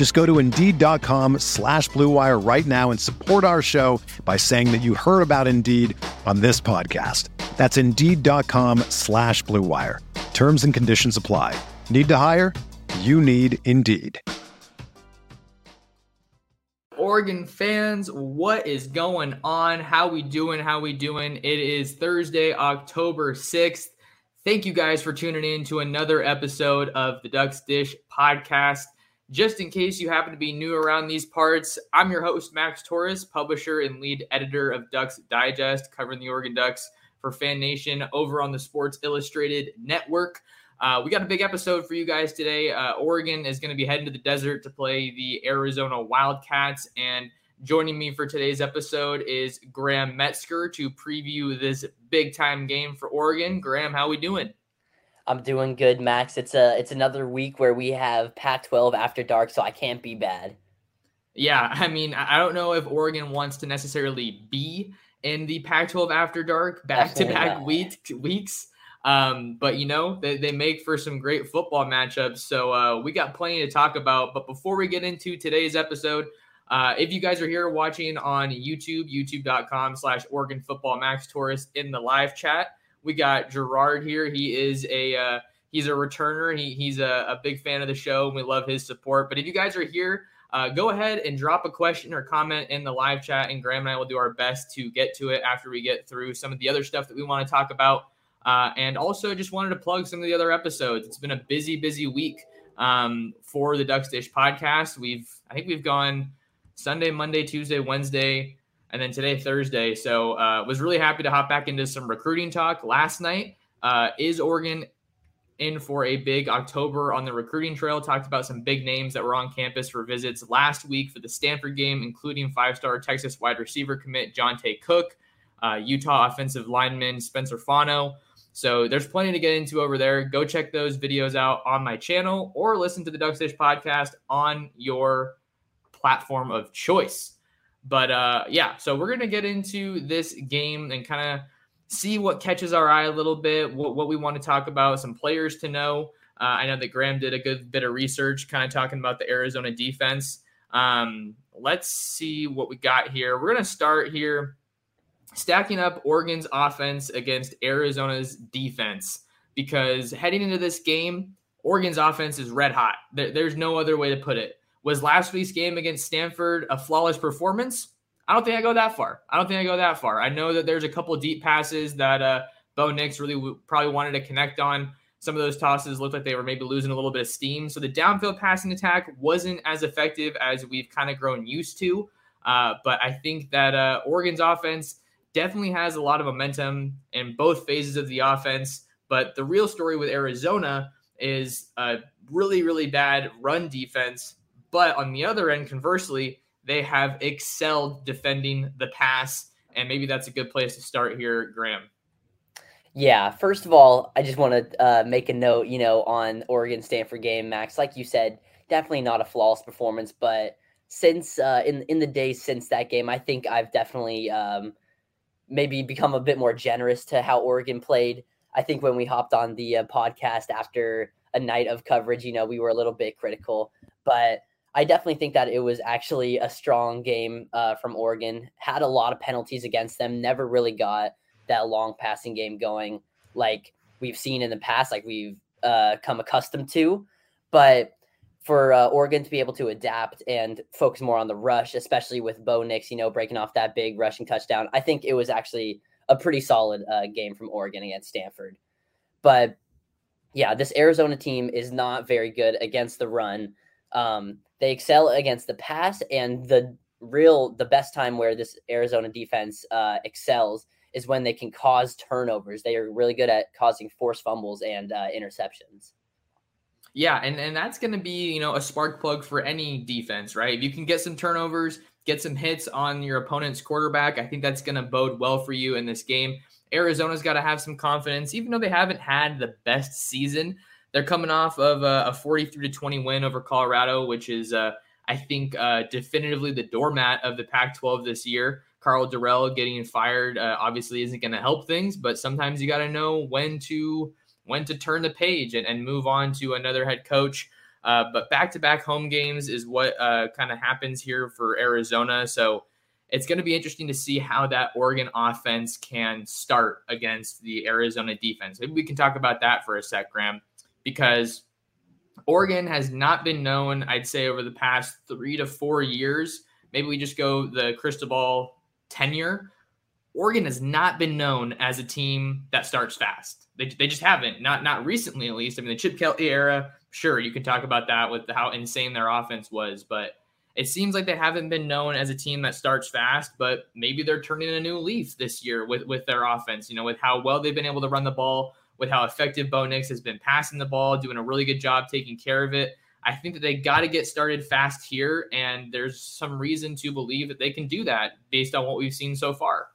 Just go to Indeed.com slash BlueWire right now and support our show by saying that you heard about Indeed on this podcast. That's Indeed.com slash BlueWire. Terms and conditions apply. Need to hire? You need Indeed. Oregon fans, what is going on? How we doing? How we doing? It is Thursday, October 6th. Thank you guys for tuning in to another episode of the Ducks Dish podcast. Just in case you happen to be new around these parts, I'm your host, Max Torres, publisher and lead editor of Ducks Digest, covering the Oregon Ducks for Fan Nation over on the Sports Illustrated Network. Uh, we got a big episode for you guys today. Uh, Oregon is going to be heading to the desert to play the Arizona Wildcats. And joining me for today's episode is Graham Metzger to preview this big time game for Oregon. Graham, how are we doing? I'm doing good, Max. It's a it's another week where we have Pac-12 after dark, so I can't be bad. Yeah, I mean, I don't know if Oregon wants to necessarily be in the Pac-12 after dark back to back week weeks. Um, but you know, they, they make for some great football matchups. So uh, we got plenty to talk about. But before we get into today's episode, uh, if you guys are here watching on YouTube, youtube.com slash Oregon Football Max Torres in the live chat, we got Gerard here. He is a uh, he's a returner. He, he's a, a, big fan of the show, and we love his support. But if you guys are here, uh, go ahead and drop a question or comment in the live chat, and Graham and I will do our best to get to it after we get through some of the other stuff that we want to talk about. Uh, and also, just wanted to plug some of the other episodes. It's been a busy, busy week um, for the Ducks Dish podcast. We've, I think, we've gone Sunday, Monday, Tuesday, Wednesday, and then today, Thursday. So, uh, was really happy to hop back into some recruiting talk last night. Uh, is Oregon in for a big October on the recruiting trail? Talked about some big names that were on campus for visits last week for the Stanford game, including five-star Texas wide receiver commit Johntay Cook, uh, Utah offensive lineman Spencer Fano. So there's plenty to get into over there. Go check those videos out on my channel or listen to the Ducks Dish podcast on your platform of choice. But uh, yeah, so we're going to get into this game and kind of see what catches our eye a little bit, what, what we want to talk about, some players to know. Uh, I know that Graham did a good bit of research, kind of talking about the Arizona defense. Um, let's see what we got here. We're going to start here stacking up Oregon's offense against Arizona's defense because heading into this game, Oregon's offense is red hot. There, there's no other way to put it. Was last week's game against Stanford a flawless performance? I don't think I go that far. I don't think I go that far. I know that there's a couple deep passes that uh, Bo Nix really w- probably wanted to connect on. Some of those tosses looked like they were maybe losing a little bit of steam. So the downfield passing attack wasn't as effective as we've kind of grown used to. Uh, but I think that uh, Oregon's offense definitely has a lot of momentum in both phases of the offense. But the real story with Arizona is a really, really bad run defense. But on the other end, conversely, they have excelled defending the pass. And maybe that's a good place to start here, Graham. Yeah, first of all, I just want to uh, make a note, you know, on Oregon Stanford game, Max. Like you said, definitely not a flawless performance, but since uh, in in the days since that game, I think I've definitely um, maybe become a bit more generous to how Oregon played. I think when we hopped on the uh, podcast after a night of coverage, you know, we were a little bit critical, but I definitely think that it was actually a strong game uh, from Oregon. Had a lot of penalties against them. Never really got that long passing game going like we've seen in the past, like we've uh, come accustomed to. But for uh, Oregon to be able to adapt and focus more on the rush, especially with Bo Nix, you know, breaking off that big rushing touchdown. I think it was actually a pretty solid uh, game from Oregon against Stanford. But yeah, this Arizona team is not very good against the run. Um, they excel against the pass, and the real the best time where this Arizona defense uh, excels is when they can cause turnovers. They are really good at causing forced fumbles and uh, interceptions. Yeah, and, and that's going to be, you know, a spark plug for any defense, right? If you can get some turnovers, get some hits on your opponent's quarterback, I think that's going to bode well for you in this game. Arizona's got to have some confidence, even though they haven't had the best season. They're coming off of a, a 43 to 20 win over Colorado, which is, uh, I think, uh, definitively the doormat of the Pac 12 this year. Karl Dorrell getting fired uh, obviously isn't going to help things, but sometimes you got to know when to when to turn the page and, and move on to another head coach. Uh, but back to back home games is what uh, kind of happens here for Arizona. So it's going to be interesting to see how that Oregon offense can start against the Arizona defense. Maybe we can talk about that for a sec, Graham, because Oregon has not been known, I'd say, over the past three to four years. Maybe we just go the crystal ball tenure. Oregon has not been known as a team that starts fast. They, they just haven't, not not recently at least. I mean, the Chip Kelly era, sure, you can talk about that with how insane their offense was, but it seems like they haven't been known as a team that starts fast, but maybe they're turning a new leaf this year with, with their offense, you know, with how well they've been able to run the ball, with how effective Bo Nix has been passing the ball, doing a really good job taking care of it. I think that they got to get started fast here, and there's some reason to believe that they can do that based on what we've seen so far.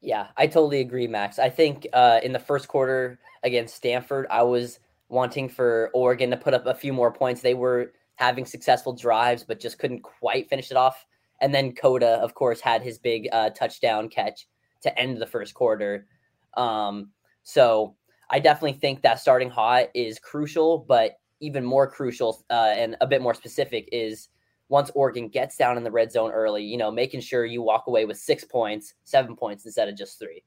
Yeah, I totally agree, Max. I think uh, in the first quarter against Stanford, I was wanting for Oregon to put up a few more points. They were having successful drives, but just couldn't quite finish it off. And then Cota, of course, had his big uh, touchdown catch to end the first quarter. Um, so I definitely think that starting hot is crucial, but even more crucial uh, and a bit more specific is once Oregon gets down in the red zone early, you know, making sure you walk away with six points, seven points instead of just three.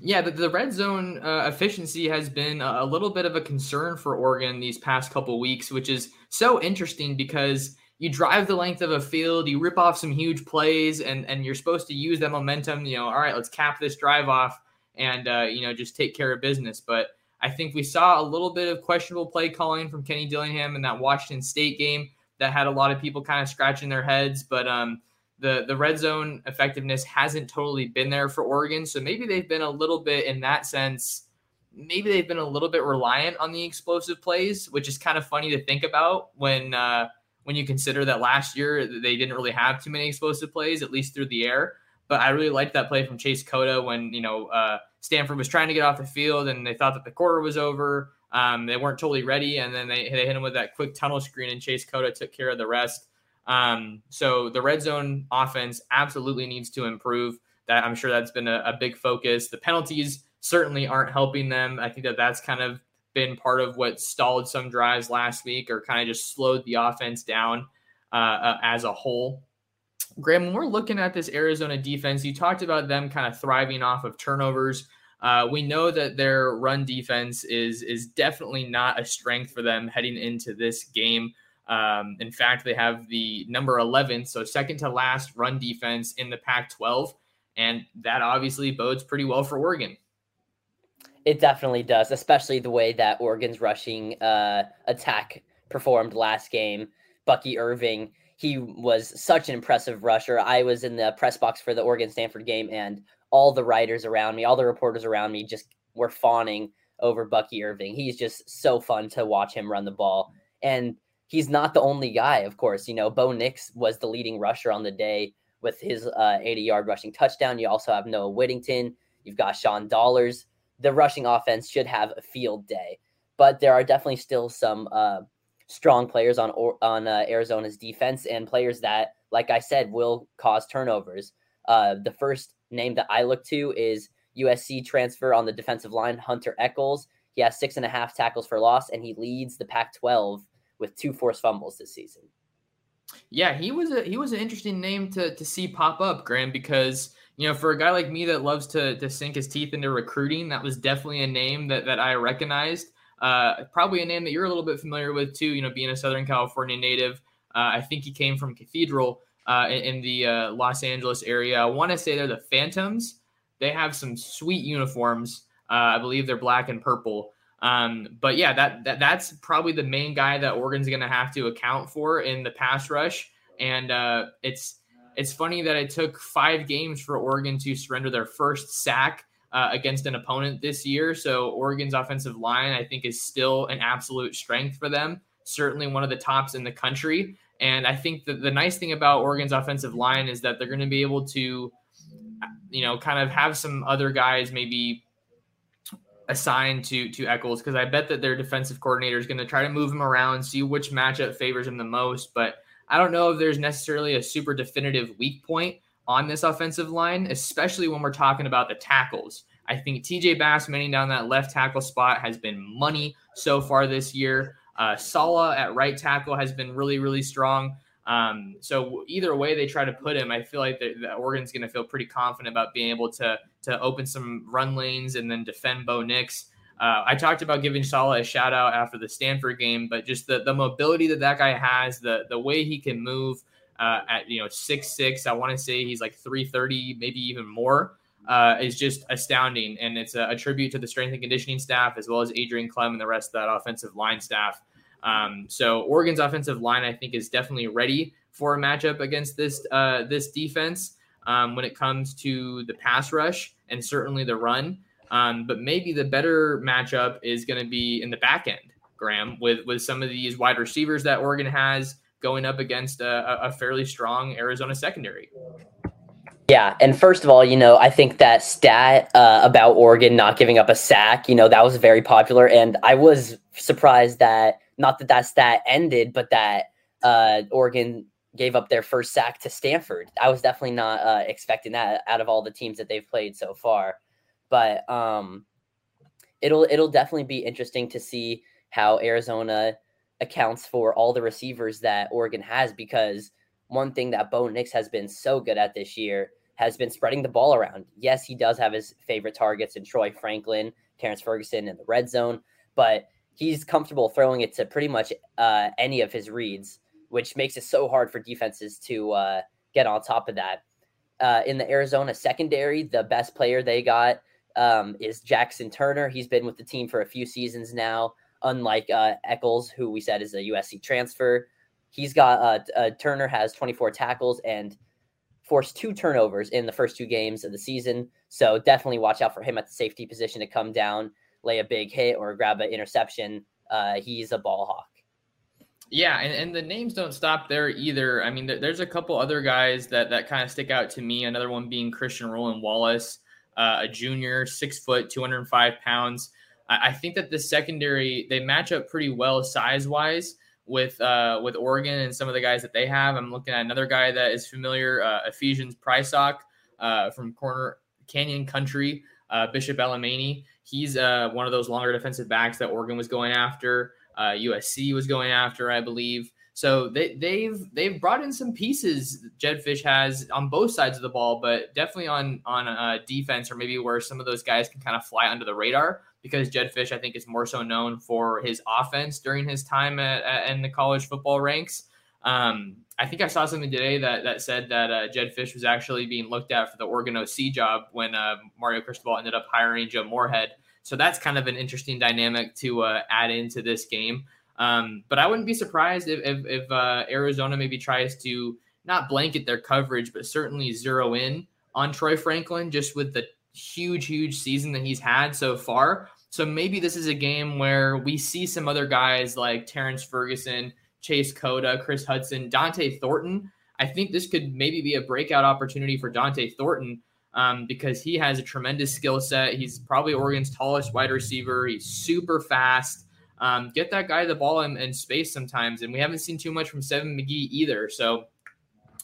Yeah, the, the red zone uh, efficiency has been a, little bit of a concern for Oregon these past couple weeks, which is so interesting because you drive the length of a field, you rip off some huge plays, and and you're supposed to use that momentum. You know, all right, let's cap this drive off and uh, you know just take care of business. But I think we saw a little bit of questionable play calling from Kenny Dillingham in that Washington State game that had a lot of people kind of scratching their heads. But um, the the red zone effectiveness hasn't totally been there for Oregon. So maybe they've been a little bit in that sense. Maybe they've been a little bit reliant on the explosive plays, which is kind of funny to think about when uh, when you consider that last year they didn't really have too many explosive plays, at least through the air. But I really liked that play from Chase Cota when you know uh, Stanford was trying to get off the field and they thought that the quarter was over. Um, they weren't totally ready, and then they, they hit him with that quick tunnel screen, and Chase Cota took care of the rest. Um, so the red zone offense absolutely needs to improve. That I'm sure that's been a, a big focus. The penalties certainly aren't helping them. I think that that's kind of been part of what stalled some drives last week, or kind of just slowed the offense down uh, uh, as a whole. Graham, when we're looking at this Arizona defense, you talked about them kind of thriving off of turnovers. Uh, we know that their run defense is is definitely not a strength for them heading into this game. Um, in fact, they have the number 11, so second to last run defense in the Pac 12. And that obviously bodes pretty well for Oregon. It definitely does, especially the way that Oregon's rushing uh, attack performed last game. Bucky Irving, he was such an impressive rusher. I was in the press box for the Oregon Stanford game, and all the writers around me, all the reporters around me just were fawning over Bucky Irving. He's just so fun to watch him run the ball. And he's not the only guy, of course. You know, Bo Nix was the leading rusher on the day with his uh, 80 yard rushing touchdown. You also have Noah Whittington. You've got Sean Dollars. The rushing offense should have a field day, but there are definitely still some uh, strong players on on uh, Arizona's defense and players that, like I said, will cause turnovers. Uh, the first name that I look to is USC transfer on the defensive line, Hunter Echols. He has six and a half tackles for loss, and he leads the Pac 12 with two forced fumbles this season. Yeah, he was a he was an interesting name to to see pop up, Graham, because you know, for a guy like me that loves to to sink his teeth into recruiting, that was definitely a name that that I recognized. Uh, probably a name that you're a little bit familiar with too. You know, being a Southern California native, uh, I think he came from Cathedral uh, in, the uh, Los Angeles area. I want to say they're the Phantoms. they have some sweet uniforms. Uh, I believe they're black and purple. Um, but yeah, that, that that's probably the main guy that Oregon's going to have to account for in the pass rush. And uh, it's it's funny that it took five games for Oregon to surrender their first sack uh, against an opponent this year. So Oregon's offensive line, I think, is still an absolute strength for them. Certainly one of the tops in the country. And I think that the nice thing about Oregon's offensive line is that they're going to be able to, you know, kind of have some other guys maybe assigned to to Echols because I bet that their defensive coordinator is going to try to move him around, see which matchup favors him the most. But I don't know if there's necessarily a super definitive weak point on this offensive line, especially when we're talking about the tackles. I think TJ Bass manning down that left tackle spot has been money so far this year. Uh, Saleh at right tackle has been really, really strong. Um, so either way they try to put him, I feel like the, the Oregon's going to feel pretty confident about being able to to open some run lanes and then defend Bo Nix. Uh, I talked about giving Saleh a shout out after the Stanford game, but just the, the mobility that that guy has, the the way he can move uh, at you know six six, I want to say he's like three thirty, maybe even more, uh, is just astounding, and it's a, a, tribute to the strength and conditioning staff as well as Adrian Klemm and the rest of that offensive line staff. Um, so Oregon's offensive line, I think, is definitely ready for a matchup against this uh, this defense um, when it comes to the pass rush and certainly the run. Um, but maybe the better matchup is going to be in the back end, Graham, with with some of these wide receivers that Oregon has going up against a, a fairly strong Arizona secondary. Yeah, and first of all, you know, I think that stat uh, about Oregon not giving up a sack, you know, that was very popular, and I was surprised that not that that stat ended, but that uh, Oregon gave up their first sack to Stanford. I was definitely not uh, expecting that out of all the teams that they've played so far. But um, it'll it'll definitely be interesting to see how Arizona accounts for all the receivers that Oregon has because one thing that Bo Nix has been so good at this year has been spreading the ball around. Yes, he does have his favorite targets in Troy Franklin, Terrence Ferguson in the red zone, but he's comfortable throwing it to pretty much uh, any of his reads, which makes it so hard for defenses to uh, get on top of that. Uh, in the Arizona secondary, the best player they got um, is Jaxen Turner. He's been with the team for a few seasons now, unlike uh, Echols, who we said is a USC transfer. He's got uh, uh, Turner has 24 tackles and forced two turnovers in the first two games of the season. So definitely watch out for him at the safety position to come down lay a big hit or grab an interception, uh, he's a ball hawk. Yeah, and, and the names don't stop there either. I mean, there's a couple other guys that that kind of stick out to me. Another one being Christian Roland Wallace, uh, a junior, six foot, 205 pounds. I, I think that the secondary they match up pretty well size wise with uh, with Oregon and some of the guys that they have. I'm looking at another guy that is familiar, uh, Ephesians Prysock uh, from Corner Canyon Country, uh, Bishop Alemany. He's uh, one of those longer defensive backs that Oregon was going after. Uh, USC was going after, I believe. So they, they've they've brought in some pieces. Jedd Fisch has on both sides of the ball, but definitely on on uh, defense, or maybe where some of those guys can kind of fly under the radar. Because Jedd Fisch, I think, is more so known for his offense during his time at, at in the college football ranks. Um, I think I saw something today that that said that uh, Jedd Fisch was actually being looked at for the Oregon OC job when uh, Mario Cristobal ended up hiring Joe Moorhead. So that's kind of an interesting dynamic to uh, add into this game. Um, but I wouldn't be surprised if, if, if uh, Arizona maybe tries to not blanket their coverage, but certainly zero in on Troy Franklin just with the huge, huge season that he's had so far. So maybe this is a game where we see some other guys like Terrence Ferguson Chase Cota, Chris Hudson, Dont'e Thornton. I think this could maybe be a breakout opportunity for Dont'e Thornton um, because he has a tremendous skill set. He's probably Oregon's tallest wide receiver. He's super fast. Um, get that guy the ball in, in, space sometimes. And we haven't seen too much from Seven McGee either. So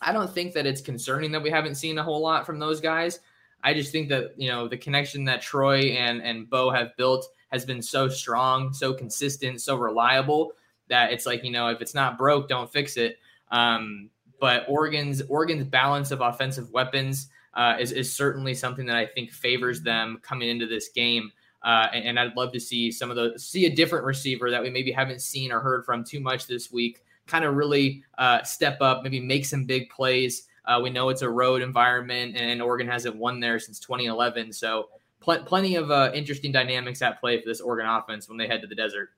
I don't think that it's concerning that we haven't seen a whole lot from those guys. I just think that, you know, the connection that Troy and, and Bo have built has been so strong, so consistent, so reliable that it's like you know if it's not broke, don't fix it. Um, but Oregon's Oregon's balance of offensive weapons uh, is is certainly something that I think favors them coming into this game. Uh, and, and, I'd love to see some of the see a different receiver that we maybe haven't seen or heard from too much this week. Kind of really uh, step up, maybe make some big plays. Uh, we know it's a road environment, and Oregon hasn't won there since 2011. So pl- plenty of uh, interesting dynamics at play for this Oregon offense when they head to the desert.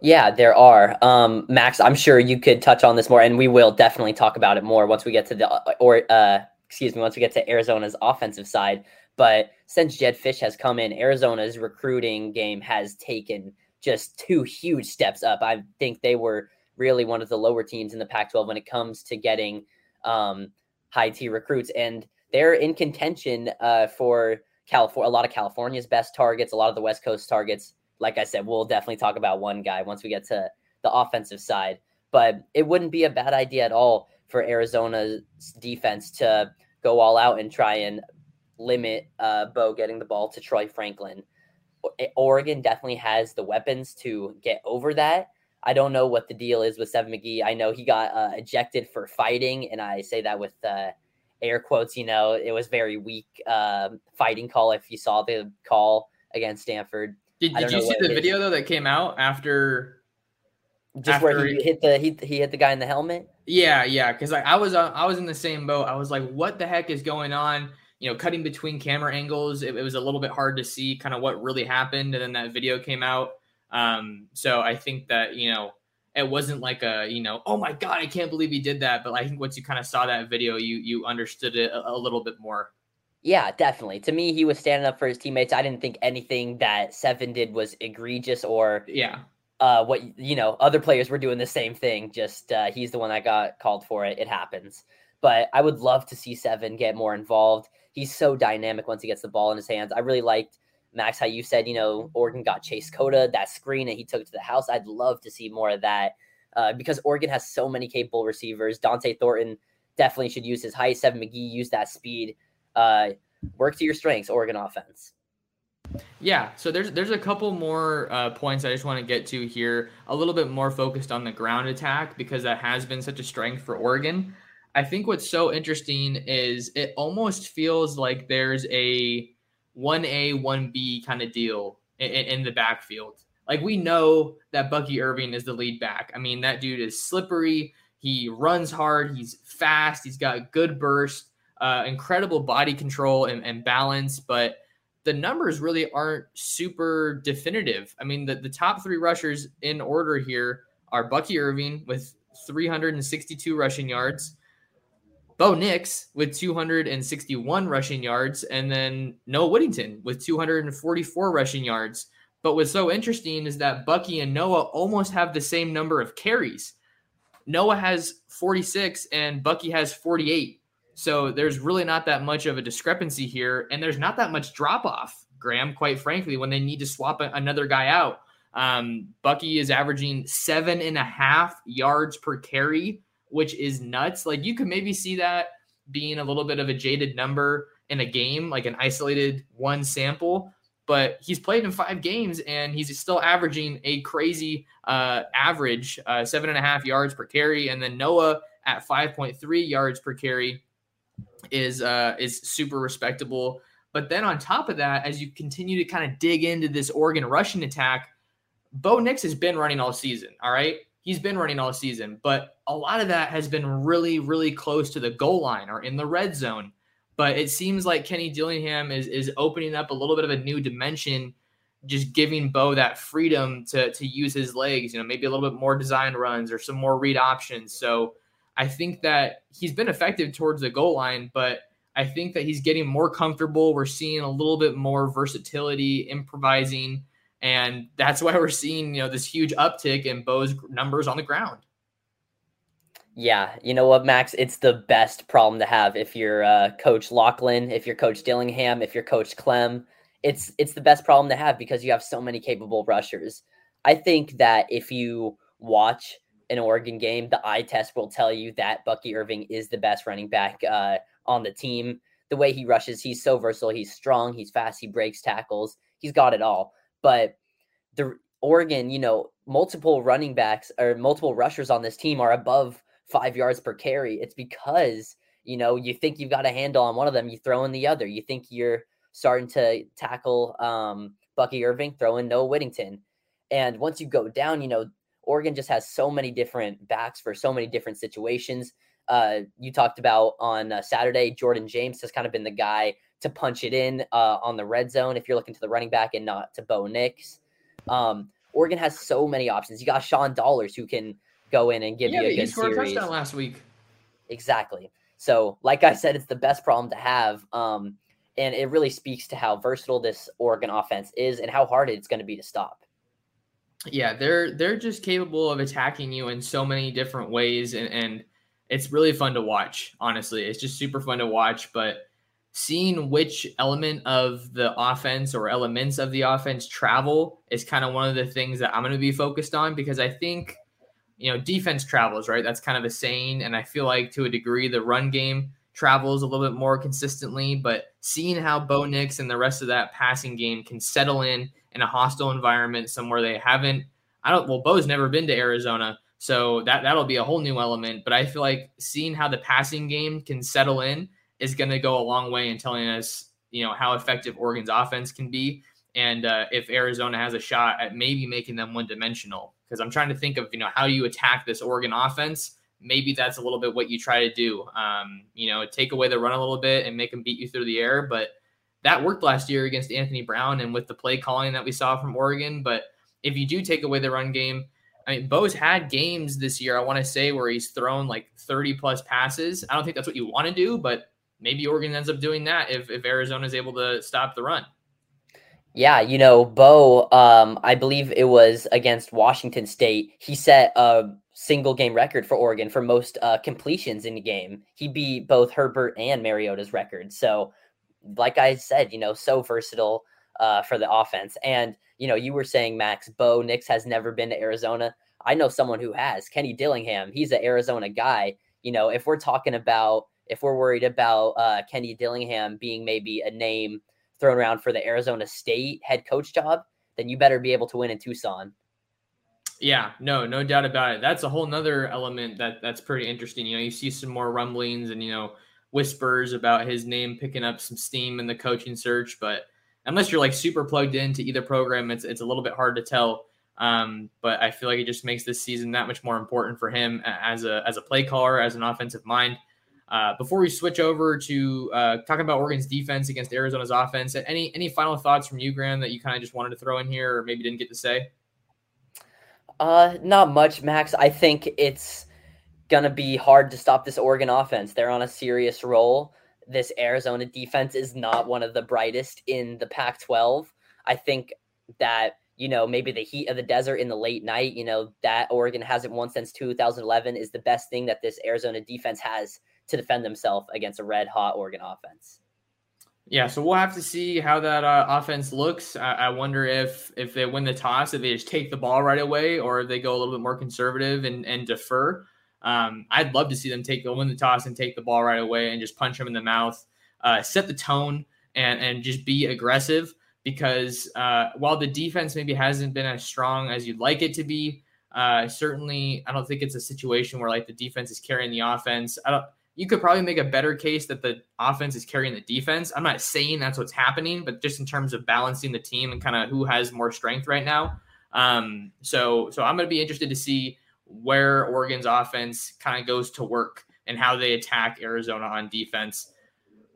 Yeah, there are. Um, Max, I'm sure you could touch on this more, and we will definitely talk about it more once we get to the uh, or uh, excuse me, once we get to Arizona's offensive side. But since Jedd Fisch has come in, Arizona's recruiting game has taken just two huge steps up. I think they were really one of the lower teams in the Pac-12 when it comes to getting um, high T recruits, and they're in contention uh, for California. A lot of California's best targets, a lot of the West Coast targets. Like I said, we'll definitely talk about one guy once we get to the offensive side. But it wouldn't be a bad idea at all for Arizona's defense to go all out and try and limit uh, Bo getting the ball to Troy Franklin. Oregon definitely has the weapons to get over that. I don't know what the deal is with Seven McGee. I know he got uh, ejected for fighting, and I say that with uh, air quotes. You know, it was very weak uh, fighting call. If you saw the call against Stanford, did, did you see the video though that came out after? Just after where he, he hit the he, he hit the guy in the helmet. Yeah, yeah, because like I was uh, I was in the same boat. I was like, what the heck is going on? You know, cutting between camera angles, it, it was a little bit hard to see kind of what really happened. And then that video came out um, so I think that, you know, it wasn't like a, you know, oh my God, I can't believe he did that. But I think once you kind of saw that video, you you understood it a, a little bit more. Yeah, definitely. To me, he was standing up for his teammates. I didn't think anything that Seven did was egregious or yeah. Uh, what you know, other players were doing the same thing. Just uh, he's the one that got called for it. It happens. But I would love to see Seven get more involved. He's so dynamic once he gets the ball in his hands. I really liked Max, how you said, you know, Oregon got Chase Cota, that screen that he took it to the house. I'd love to see more of that uh, because Oregon has so many capable receivers. Dont'e Thornton definitely should use his height. Seven McGee, use that speed. Uh, work to your strengths, Oregon offense. Yeah, so there's there's a couple more uh, points I just want to get to here. A little bit more focused on the ground attack because that has been such a strength for Oregon. I think what's so interesting is it almost feels like there's a 1A, 1B kind of deal in, in, the backfield. Like we know that Bucky Irving is the lead back. I mean, that dude is slippery. He runs hard. He's fast. He's got good burst, uh, incredible body control and, and balance. But the numbers really aren't super definitive. I mean, the, the top three rushers in order here are Bucky Irving with 362 rushing yards, Bo Nix with 261 rushing yards, and then Noah Whittington with 244 rushing yards. But what's so interesting is that Bucky and Noah almost have the same number of carries. Noah has 46 and Bucky has 48. So there's really not that much of a discrepancy here. And there's not that much drop off, Graham, quite frankly, when they need to swap another guy out. Um, Bucky is averaging seven and a half yards per carry which is nuts. Like you could maybe see that being a little bit of a jaded number in a game, like an isolated one sample. But he's played in five games and he's still averaging a crazy uh, average, uh, seven and a half yards per carry. And then Noah at 5.3 yards per carry is uh, is super respectable. But then on top of that, as you continue to kind of dig into this Oregon rushing attack, Bo Nix has been running all season. All right he's been running all season, but a lot of that has been really, really close to the goal line or in the red zone. But it seems like Kenny Dillingham is is opening up a little bit of a new dimension, just giving Bo that freedom to to use his legs. You know, maybe a little bit more design runs or some more read options. So I think that he's been effective towards the goal line, but I think that he's getting more comfortable. We're seeing a little bit more versatility, improvising and that's why we're seeing you know this huge uptick in Bo's numbers on the ground. Yeah, you know what, Max? It's the best problem to have if you're uh, Coach Lanning, if you're Coach Dillingham, if you're Coach Klemm. It's it's the best problem to have because you have so many capable rushers. I think that if you watch an Oregon game, the eye test will tell you that Bucky Irving is the best running back uh, on the team. The way he rushes, he's so versatile. He's strong. He's fast. He breaks tackles. He's got it all. But the Oregon, you know, multiple running backs or multiple rushers on this team are above five yards per carry. It's because, you know, you think you've got a handle on one of them, you throw in the other. You think you're starting to tackle um, Bucky Irving, throw in Noah Whittington. And once you go down, you know, Oregon just has so many different backs for so many different situations. uh, you talked about on uh, Saturday, Jordan James has kind of been the guy to punch it in uh, on the red zone if you're looking to the running back and not to Bo Nix. Um, Oregon has so many options. You got Sean Dollars who can go in and give yeah, you a good he scored series. touchdown last week. Exactly. So, like I said, it's the best problem to have. Um, and it really speaks to how versatile this Oregon offense is and how hard it's going to be to stop. Yeah, they're they're just capable of attacking you in so many different ways, and and it's really fun to watch. Honestly, it's just super fun to watch. But seeing which element of the offense or elements of the offense travel is kind of one of the things that I'm going to be focused on because I think you know defense travels right. That's kind of a saying, and I feel like to a degree the run game travels a little bit more consistently. But seeing how Bo Nix and the rest of that passing game can settle in in a hostile environment somewhere they haven't. I don't. Well, Bo's never been to Arizona, so that that'll be a whole new element. But I feel like seeing how the passing game can settle in is going to go a long way in telling us, you know, how effective Oregon's offense can be, and uh, if Arizona has a shot at maybe making them one dimensional. Because I'm trying to think of, you know, how you attack this Oregon offense. Maybe that's a little bit what you try to do. Um, you know, take away the run a little bit and make them beat you through the air, but that worked last year against Anthony Brown and with the play calling that we saw from Oregon. But if you do take away the run game, I mean, Bo's had games this year, I want to say, where he's thrown like 30 plus passes. I don't think that's what you want to do, but maybe Oregon ends up doing that if, if Arizona is able to stop the run. Yeah, you know, Bo, um, I believe it was against Washington State. He set a single game record for Oregon for most uh, completions in the game. He beat both Herbert and Mariota's record. So like I said, you know, so versatile uh, for the offense. And, you know, you were saying, Max, Bo Nix has never been to Arizona. I know someone who has, Kenny Dillingham. He's an Arizona guy. You know, if we're talking about, if we're worried about uh, Kenny Dillingham being maybe a name thrown around for the Arizona State head coach job, then you better be able to win in Tucson. Yeah, no, no doubt about it. That's a whole nother element that that's pretty interesting. You know, you see some more rumblings and you know whispers about his name picking up some steam in the coaching search, but unless you're like super plugged into either program, it's it's a little bit hard to tell. Um, but I feel like it just makes this season that much more important for him as a as a play caller, as an offensive mind. Uh, before we switch over to uh, talking about Oregon's defense against Arizona's offense, any any final thoughts from you, Graham, that you kind of just wanted to throw in here, or maybe didn't get to say? Uh, not much, Max. I think it's to be hard to stop this Oregon offense. They're on a serious roll. This Arizona defense is not one of the brightest in the Pac 12. I think that, you know, maybe the heat of the desert in the late night, you know, that Oregon hasn't won since 2011 is the best thing that this Arizona defense has to defend themselves against a red hot Oregon offense. Yeah, so we'll have to see how that uh, offense looks. I, I, wonder if if they win the toss, if they just take the ball right away, or if they go a little bit more conservative and, and defer. Um, I'd love to see them take the win the toss and take the ball right away and just punch them in the mouth, uh, set the tone, and and just be aggressive. Because uh, while the defense maybe hasn't been as strong as you'd like it to be, uh, certainly I don't think it's a situation where like the defense is carrying the offense. I don't. You could probably make a better case that the offense is carrying the defense. I'm not saying that's what's happening, but just in terms of balancing the team and kind of who has more strength right now. Um, so so I'm going to be interested to see where Oregon's offense kind of goes to work and how they attack Arizona on defense.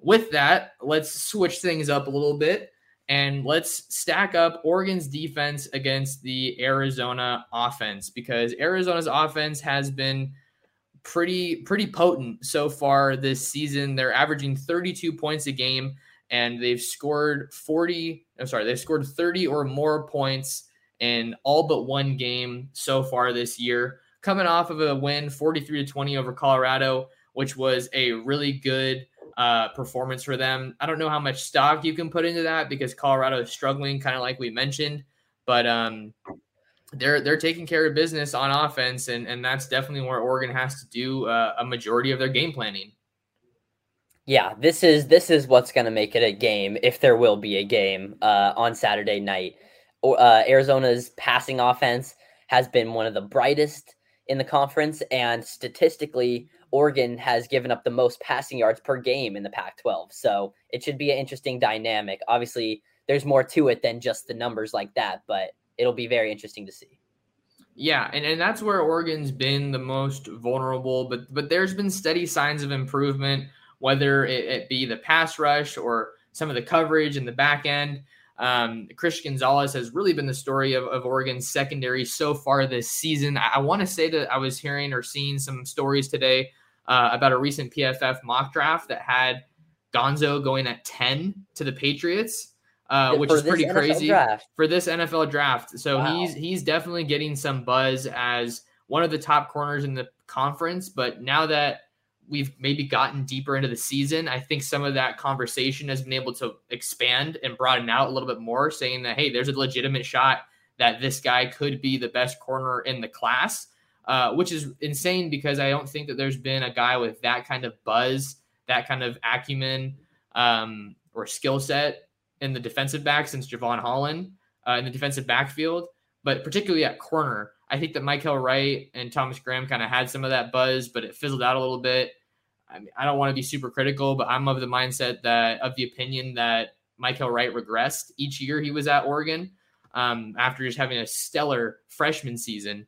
With that, let's switch things up a little bit and let's stack up Oregon's defense against the Arizona offense because Arizona's offense has been pretty pretty potent so far this season. They're averaging 32 points a game and they've scored 40 I'm sorry, they've scored 30 or more points in all but one game so far this year coming off of a win 43 to 20 over Colorado, which was a really good uh, performance for them. I don't know how much stock you can put into that because Colorado is struggling, kind of like we mentioned, but um, they're they're taking care of business on offense, and and that's definitely where Oregon has to do uh, a majority of their game planning. Yeah, this is this is what's going to make it a game if there will be a game uh, on Saturday night. Uh, Arizona's passing offense has been one of the brightest in the conference, and statistically, Oregon has given up the most passing yards per game in the Pac 12. So it should be an interesting dynamic. Obviously, there's more to it than just the numbers like that, but it'll be very interesting to see. Yeah, and, and that's where Oregon's been the most vulnerable, but but there's been steady signs of improvement, whether it, it be the pass rush or some of the coverage in the back end. Um, Gonzalez has really been the story of, of Oregon's secondary so far this season. I, I want to say that I was hearing or seeing some stories today uh, about a recent PFF mock draft that had Gonzo going at 10 to the Patriots. Uh, which is pretty NFL crazy draft. for this NFL draft. So wow. he's he's definitely getting some buzz as one of the top corners in the conference. But now that we've maybe gotten deeper into the season, I think some of that conversation has been able to expand and broaden out a little bit more, saying that, hey, there's a legitimate shot that this guy could be the best corner in the class, uh, which is insane because I don't think that there's been a guy with that kind of buzz, that kind of acumen um, or skill set in the defensive back since Jevon Holland uh, in the defensive backfield, but particularly at corner. I think that Mykael Wright and Thomas Graham kind of had some of that buzz, but it fizzled out a little bit. I mean, I don't want to be super critical, but I'm of the mindset that of the opinion that Mykael Wright regressed each year he was at Oregon um, after just having a stellar freshman season.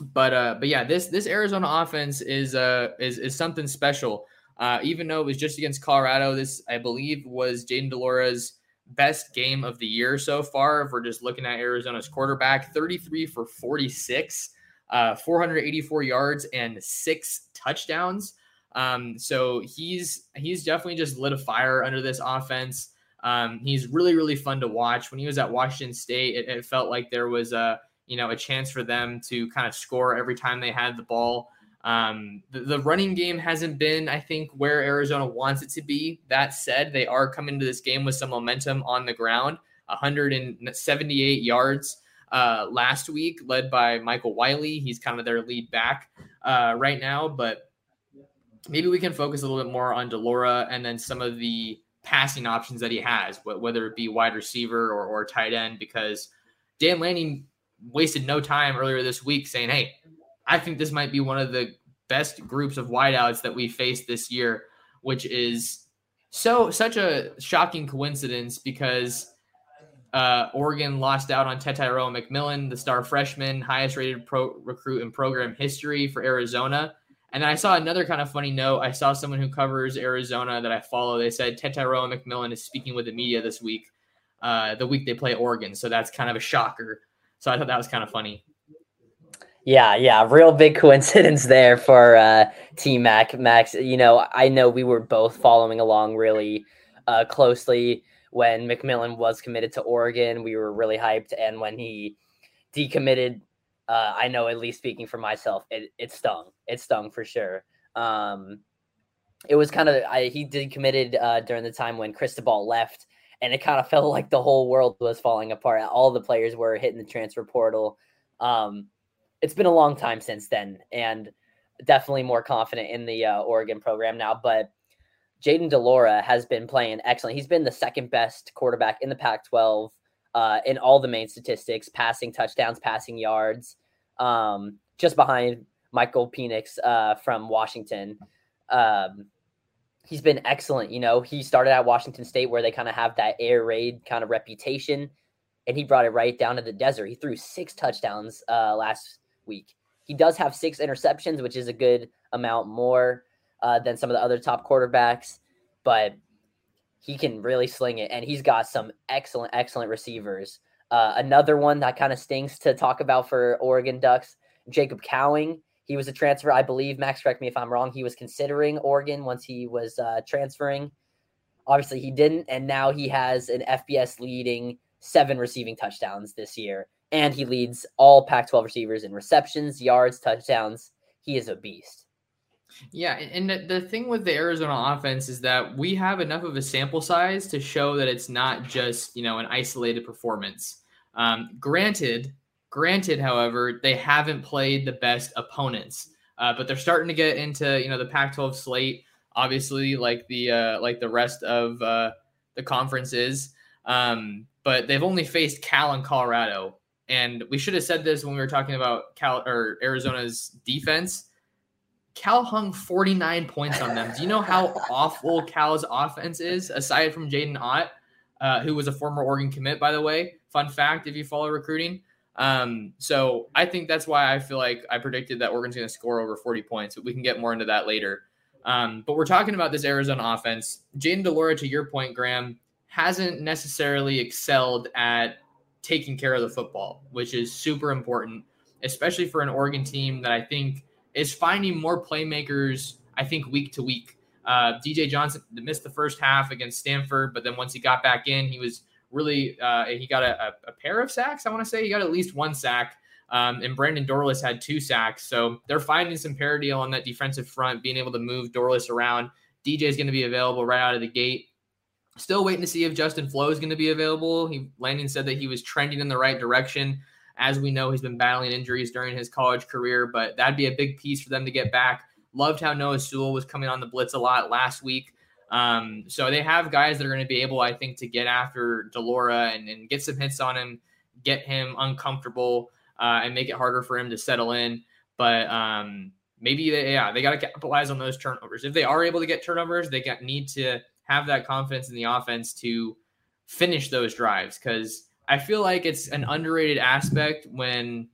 But uh, but yeah, this this Arizona offense is uh is is something special. Uh, even though it was just against Colorado, this I believe was Jayden de Laura's best game of the year so far. If we're just looking at Arizona's quarterback, 33 for 46, uh, 484 yards and six touchdowns. Um, so he's he's definitely just lit a fire under this offense. Um, he's really really fun to watch. When he was at Washington State, it, it felt like there was a you know a chance for them to kind of score every time they had the ball. Um, the, the, running game hasn't been, I think, where Arizona wants it to be. That said, they are coming to this game with some momentum on the ground 178 yards uh, last week, led by Michael Wiley. He's kind of their lead back uh, right now, but maybe we can focus a little bit more on de Laura and then some of the passing options that he has, whether it be wide receiver or, or tight end, because Dan Lanning wasted no time earlier this week saying, hey, I think this might be one of the best groups of wideouts that we faced this year, which is so such a shocking coincidence because uh, Oregon lost out on Tetairoa McMillan, the star freshman, highest rated pro recruit in program history for Arizona. And then I saw another kind of funny note. I saw someone who covers Arizona that I follow. They said Tetairoa McMillan is speaking with the media this week, uh, the week they play Oregon. So that's kind of a shocker. So I thought that was kind of funny. Yeah, yeah, real big coincidence there for uh, T Mac Max. You know, I know we were both following along really uh, closely when McMillan was committed to Oregon. We were really hyped, and when he decommitted, uh, I know at least speaking for myself, it, it stung. It stung for sure. Um, it was kind of I, he decommitted uh, during the time when Cristobal left, and it kind of felt like the whole world was falling apart. All the players were hitting the transfer portal. Um, it's been a long time since then, and definitely more confident in the uh, Oregon program now. But Jayden de Laura has been playing excellent. He's been the second best quarterback in the Pac-12 uh, in all the main statistics: passing touchdowns, passing yards, um, just behind Michael Penix uh, from Washington. Um, he's been excellent. You know, he started at Washington State where they kind of have that air raid kind of reputation, and he brought it right down to the desert. He threw six touchdowns uh, last week. He does have six interceptions, which is a good amount more uh, than some of the other top quarterbacks, but he can really sling it. And he's got some excellent, excellent receivers. Uh, another one that kind of stings to talk about for Oregon Ducks, Jacob Cowing. He was a transfer, I believe. Max, correct me if I'm wrong. He was considering Oregon once he was uh, transferring. Obviously, he didn't, and now he has an FBS leading seven receiving touchdowns this year and he leads all Pac 12 receivers in receptions, yards, touchdowns. He is a beast. Yeah, and the thing with the Arizona offense is that we have enough of a sample size to show that it's not just you know an isolated performance. Um, granted, granted, however, they haven't played the best opponents, uh, but they're starting to get into you know the Pac-12 slate. Obviously, like the uh, like the rest of uh, the conferences, um, but they've only faced Cal and Colorado, and we should have said this when we were talking about Cal or Arizona's defense. Cal hung 49 points on them. Do you know how awful Cal's offense is, aside from Jaydn Ott, uh, who was a former Oregon commit, by the way? Fun fact if you follow recruiting. Um, so I think that's why I feel like I predicted that Oregon's going to score over 40 points, but we can get more into that later. Um, but we're talking about this Arizona offense. Jayden de Laura, to your point, Graham, hasn't necessarily excelled at taking care of the football, which is super important, especially for an Oregon team that I think is finding more playmakers, I think, week to week. Uh, DJ Johnson missed the first half against Stanford, but then once he got back in, he was really uh, he got a, a, pair of sacks. I want to say he got at least one sack. Um, and Brandon Dorlus had two sacks. So they're finding some parity on that defensive front, being able to move Dorlus around. DJ is going to be available right out of the gate. Still waiting to see if Justin Flowe is going to be available. He Lanning said that he was trending in the right direction. As we know, he's been battling injuries during his college career, but that'd be a big piece for them to get back. Loved how Noah Sewell was coming on the blitz a lot last week. Um, so they have guys that are going to be able, I think, to get after de Laura and, and get some hits on him, get him uncomfortable, uh, and make it harder for him to settle in. But um, maybe they, yeah, they got to capitalize on those turnovers. If they are able to get turnovers, they got, need to have that confidence in the offense to finish those drives because I feel like it's an underrated aspect when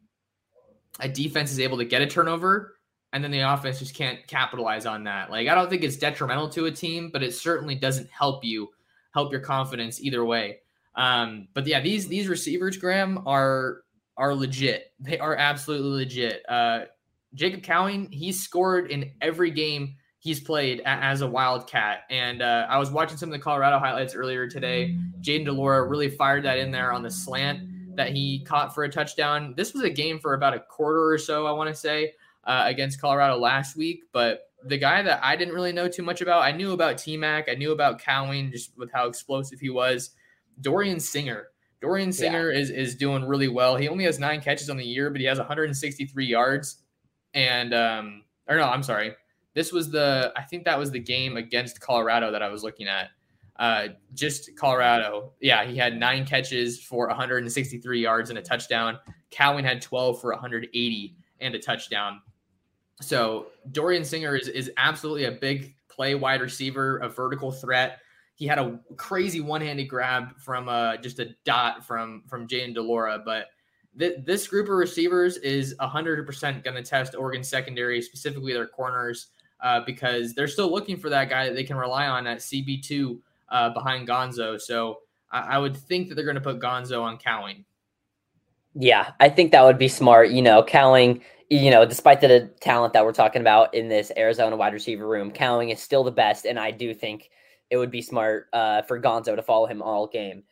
a defense is able to get a turnover and then the offense just can't capitalize on that. Like I don't think it's detrimental to a team, but it certainly doesn't help you help your confidence either way. Um, but yeah, these these receivers, Graham, are are legit. They are absolutely legit. Uh, Jacob Cowing, he scored in every game he's played as a Wildcat. And uh, I was watching some of the Colorado highlights earlier today. Jayden de Laura really fired that in there on the slant that he caught for a touchdown. This was a game for about a quarter or so, I want to say uh, against Colorado last week. But the guy that I didn't really know too much about, I knew about T Mac, I knew about Cowing just with how explosive he was. Dorian Singer. Dorian Singer yeah. is is doing really well. He only has nine catches on the year, but he has 163 yards. And um, or no, I'm sorry. This was the I think that was the game against Colorado that I was looking at. Uh, just Colorado. Yeah, he had nine catches for 163 yards and a touchdown. Cowing had 12 for 180 and a touchdown. So Dorian Singer is, is absolutely a big play wide receiver, a vertical threat. He had a crazy one-handed grab from uh, just a dot from from Jayden de Laura, but th- this group of receivers is 100% going to test Oregon secondary, specifically their corners, uh, because they're still looking for that guy that they can rely on at CB2 uh, behind Gonzo. So I-, I would think that they're going to put Gonzo on Cowing. Yeah, I think that would be smart. You know, Cowing, you know, despite the talent that we're talking about in this Arizona wide receiver room, Cowing is still the best. And I do think it would be smart uh, for Gonzo to follow him all game.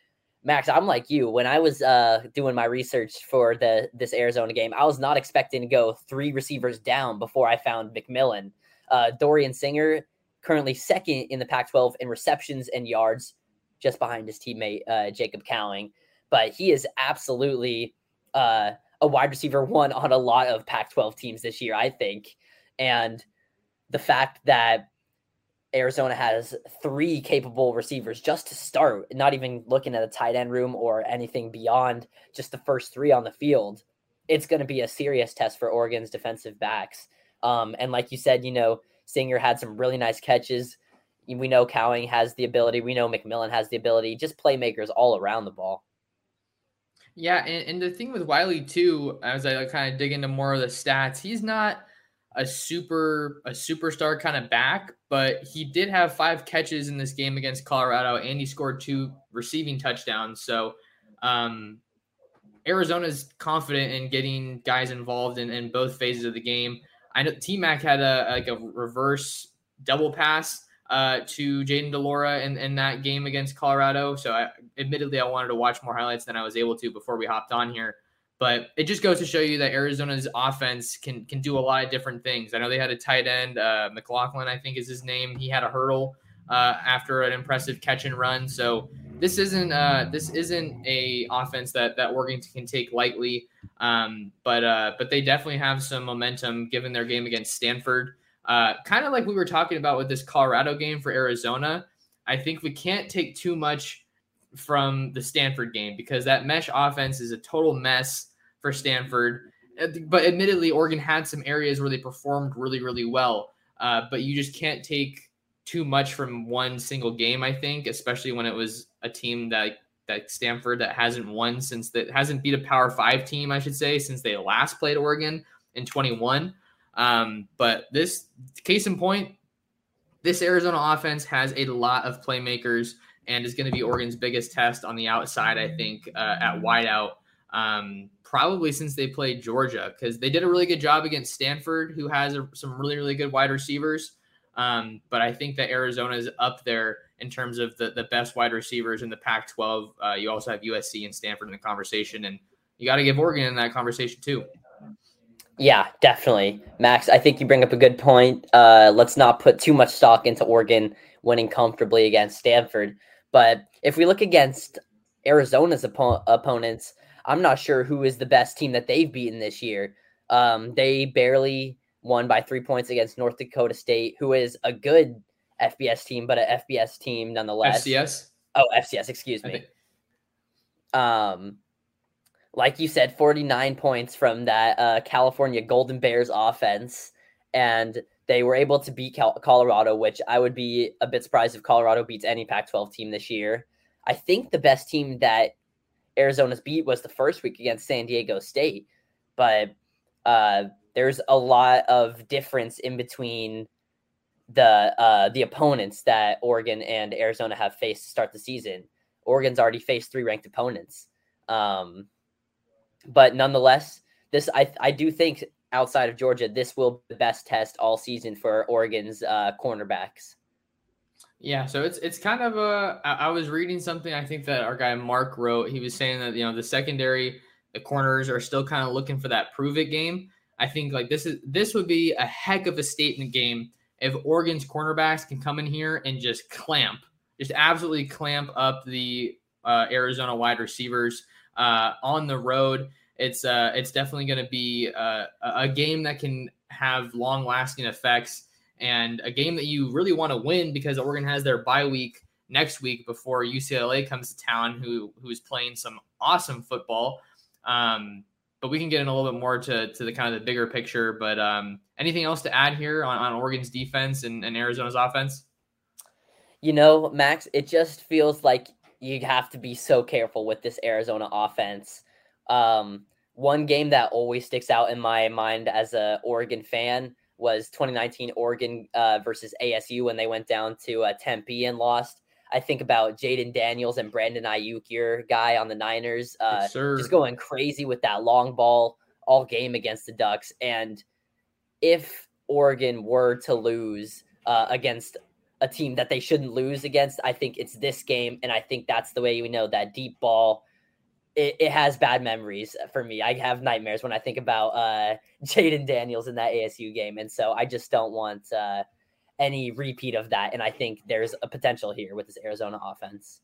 Max, I'm like you. When I was uh, doing my research for the this Arizona game, I was not expecting to go three receivers down before I found McMillan. Uh, Dorian Singer, currently second in the Pac-12 in receptions and yards, just behind his teammate uh, Jacob Cowing. But he is absolutely uh, a wide receiver one on a lot of Pac 12 teams this year, I think. And the fact that Arizona has three capable receivers just to start, not even looking at a tight end room or anything beyond just the first three on the field, it's going to be a serious test for Oregon's defensive backs. Um, and like you said, you know, Singer had some really nice catches. We know Cowing has the ability. We know McMillan has the ability. Just playmakers all around the ball. Yeah, and, and the thing with Wiley too, as I kind of dig into more of the stats, he's not a super a superstar kind of back, but he did have five catches in this game against Colorado, and he scored two receiving touchdowns. So um, Arizona's confident in getting guys involved in, in both phases of the game. I know T Mac had a like a reverse double pass uh, to Jayden de Laura in, in that game against Colorado. So, I, admittedly, I wanted to watch more highlights than I was able to before we hopped on here. But it just goes to show you that Arizona's offense can can do a lot of different things. I know they had a tight end, uh, McLaughlin, I think is his name. He had a hurdle uh, after an impressive catch and run. So this isn't uh, this isn't a offense that that Oregon can take lightly. Um, but uh, but they definitely have some momentum given their game against Stanford. Uh, kind of like we were talking about with this Colorado game for Arizona. I think we can't take too much from the Stanford game because that mesh offense is a total mess for Stanford. Uh, but admittedly, Oregon had some areas where they performed really, really well. Uh, but you just can't take too much from one single game. I think, especially when it was a team that that Stanford that hasn't won since that hasn't beat a Power Five team, I should say, since they last played Oregon in 21. Um, but this case in point, this Arizona offense has a lot of playmakers and is going to be Oregon's biggest test on the outside, I think, uh, at wideout. Um, probably since they played Georgia, because they did a really good job against Stanford, who has a, some really, really good wide receivers. Um, but I think that Arizona is up there in terms of the, the best wide receivers in the Pac 12. Uh, you also have USC and Stanford in the conversation, and you got to give Oregon in that conversation too. Yeah, definitely. Max, I think you bring up a good point. Uh, let's not put too much stock into Oregon winning comfortably against Stanford. But if we look against Arizona's oppo- opponents, I'm not sure who is the best team that they've beaten this year. Um, they barely won by three points against North Dakota State, who is a good FBS team, but an FBS team nonetheless. FCS? Oh, FCS, excuse me. Um, like you said, 49 points from that uh, California Golden Bears offense. And they were able to beat Cal- Colorado, which I would be a bit surprised if Colorado beats any Pac 12 team this year. I think the best team that Arizona's beat was the first week against San Diego State, but uh, there's a lot of difference in between the uh, the opponents that Oregon and Arizona have faced to start the season. Oregon's already faced three ranked opponents. Um, but nonetheless, this I I do think outside of Georgia, this will be the best test all season for Oregon's uh, cornerbacks. Yeah, so it's it's kind of a. I was reading something I think that our guy Mark wrote. He was saying that you know the secondary, the corners are still kind of looking for that prove it game. I think like this is this would be a heck of a statement game if Oregon's cornerbacks can come in here and just clamp, just absolutely clamp up the uh, Arizona wide receivers uh, on the road. It's uh, it's definitely going to be uh, a game that can have long lasting effects and a game that you really want to win because Oregon has their bye week next week before UCLA comes to town, who who is playing some awesome football. Um, but we can get in a little bit more to, to the kind of the bigger picture. But um, anything else to add here on, on Oregon's defense and, and Arizona's offense? You know, Max, it just feels like you have to be so careful with this Arizona offense. Um, one game that always sticks out in my mind as a Oregon fan was 2019 Oregon uh, versus ASU when they went down to uh, Tempe and lost. I think about Jayden Daniels and Brandon Aiyuk, your guy on the Niners, uh, yes, just going crazy with that long ball all game against the Ducks. And if Oregon were to lose uh, against a team that they shouldn't lose against, I think it's this game. And I think that's the way we know that deep ball. It, it has bad memories for me. I have nightmares when I think about uh, Jayden Daniels in that ASU game. And so I just don't want uh, any repeat of that. And I think there's a potential here with this Arizona offense.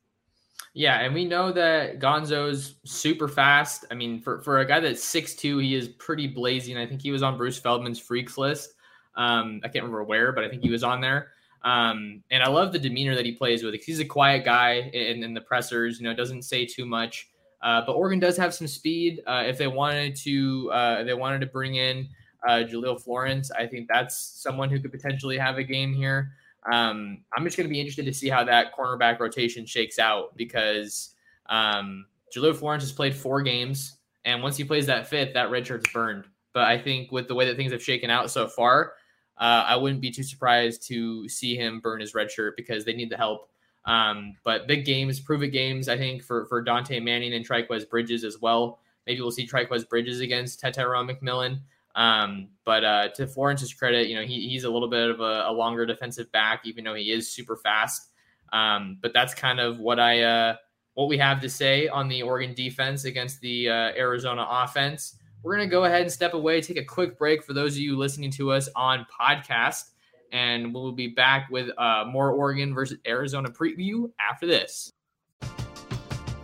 Yeah, and we know that Gonzo's super fast. I mean, for, for a guy that's six two, he is pretty blazing. I think he was on Bruce Feldman's freaks list. Um, I can't remember where, but I think he was on there. Um, and I love the demeanor that he plays with. He's a quiet guy in, in the pressers, you know, doesn't say too much. Uh, but Oregon does have some speed. Uh, if they wanted to, uh, they wanted to bring in uh, Jahlil Florence. I think that's someone who could potentially have a game here. Um, I'm just going to be interested to see how that cornerback rotation shakes out because um, Jahlil Florence has played four games, and once he plays that fifth, that red shirt's burned. But I think with the way that things have shaken out so far, uh, I wouldn't be too surprised to see him burn his red shirt because they need the help. Um, but big games, prove it games, I think for for Dontae Manning and Trikweze Bridges as well. Maybe we'll see Trikweze Bridges against Tetairoa McMillan. Um, but uh, to Florence's credit, you know, he, he's a little bit of a, a, longer defensive back, even though he is super fast. Um, but that's kind of what I uh, what we have to say on the Oregon defense against the uh, Arizona offense. We're gonna go ahead and step away, take a quick break for those of you listening to us on podcast, and we'll be back with uh, more Oregon versus Arizona preview after this.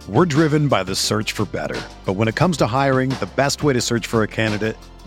We're driven by the search for better, but when it comes to hiring, the best way to search for a candidate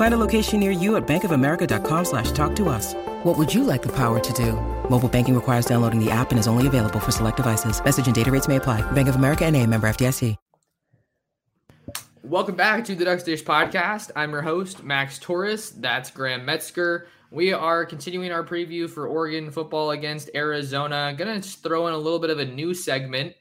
Find a location near you at bankofamerica.com slash talk to us. What would you like the power to do? Mobile banking requires downloading the app and is only available for select devices. Message and data rates may apply. Bank of America and a member FDIC. Welcome back to the Ducks Dish podcast. I'm your host, Max Torres. That's Graham Metzger. We are continuing our preview for Oregon football against Arizona. Gonna throw in a little bit of a new segment.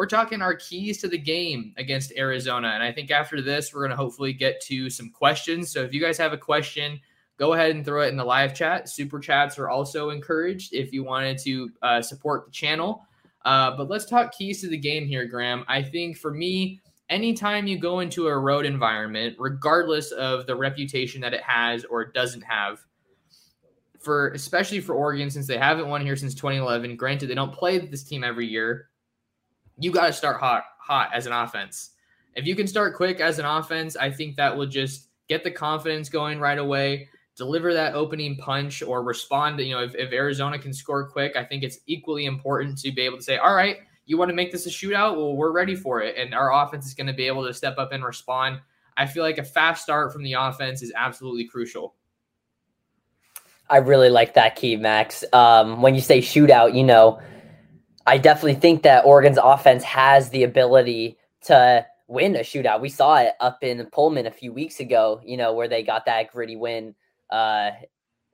We're talking our keys to the game against Arizona. And I think after this, we're gonna hopefully get to some questions. So if you guys have a question, go ahead and throw it in the live chat. Super chats are also encouraged if you wanted to uh, support the channel. Uh, but let's talk keys to the game here, Graham. I think for me, anytime you go into a road environment, regardless of the reputation that it has or doesn't have, for especially for Oregon since they haven't won here since 2011. Granted, they don't play this team every year. You got to start hot, hot as an offense. If you can start quick as an offense, I think that will just get the confidence going right away. Deliver that opening punch or respond. You know, if, if Arizona can score quick, I think it's equally important to be able to say, "All right, you want to make this a shootout? Well, we're ready for it." And our offense is going to be able to step up and respond. I feel like a fast start from the offense is absolutely crucial. I really like that key, Max. Um, when you say shootout, you know, I definitely think that Oregon's offense has the ability to win a shootout. We saw it up in Pullman a few weeks ago, you know, where they got that gritty win uh,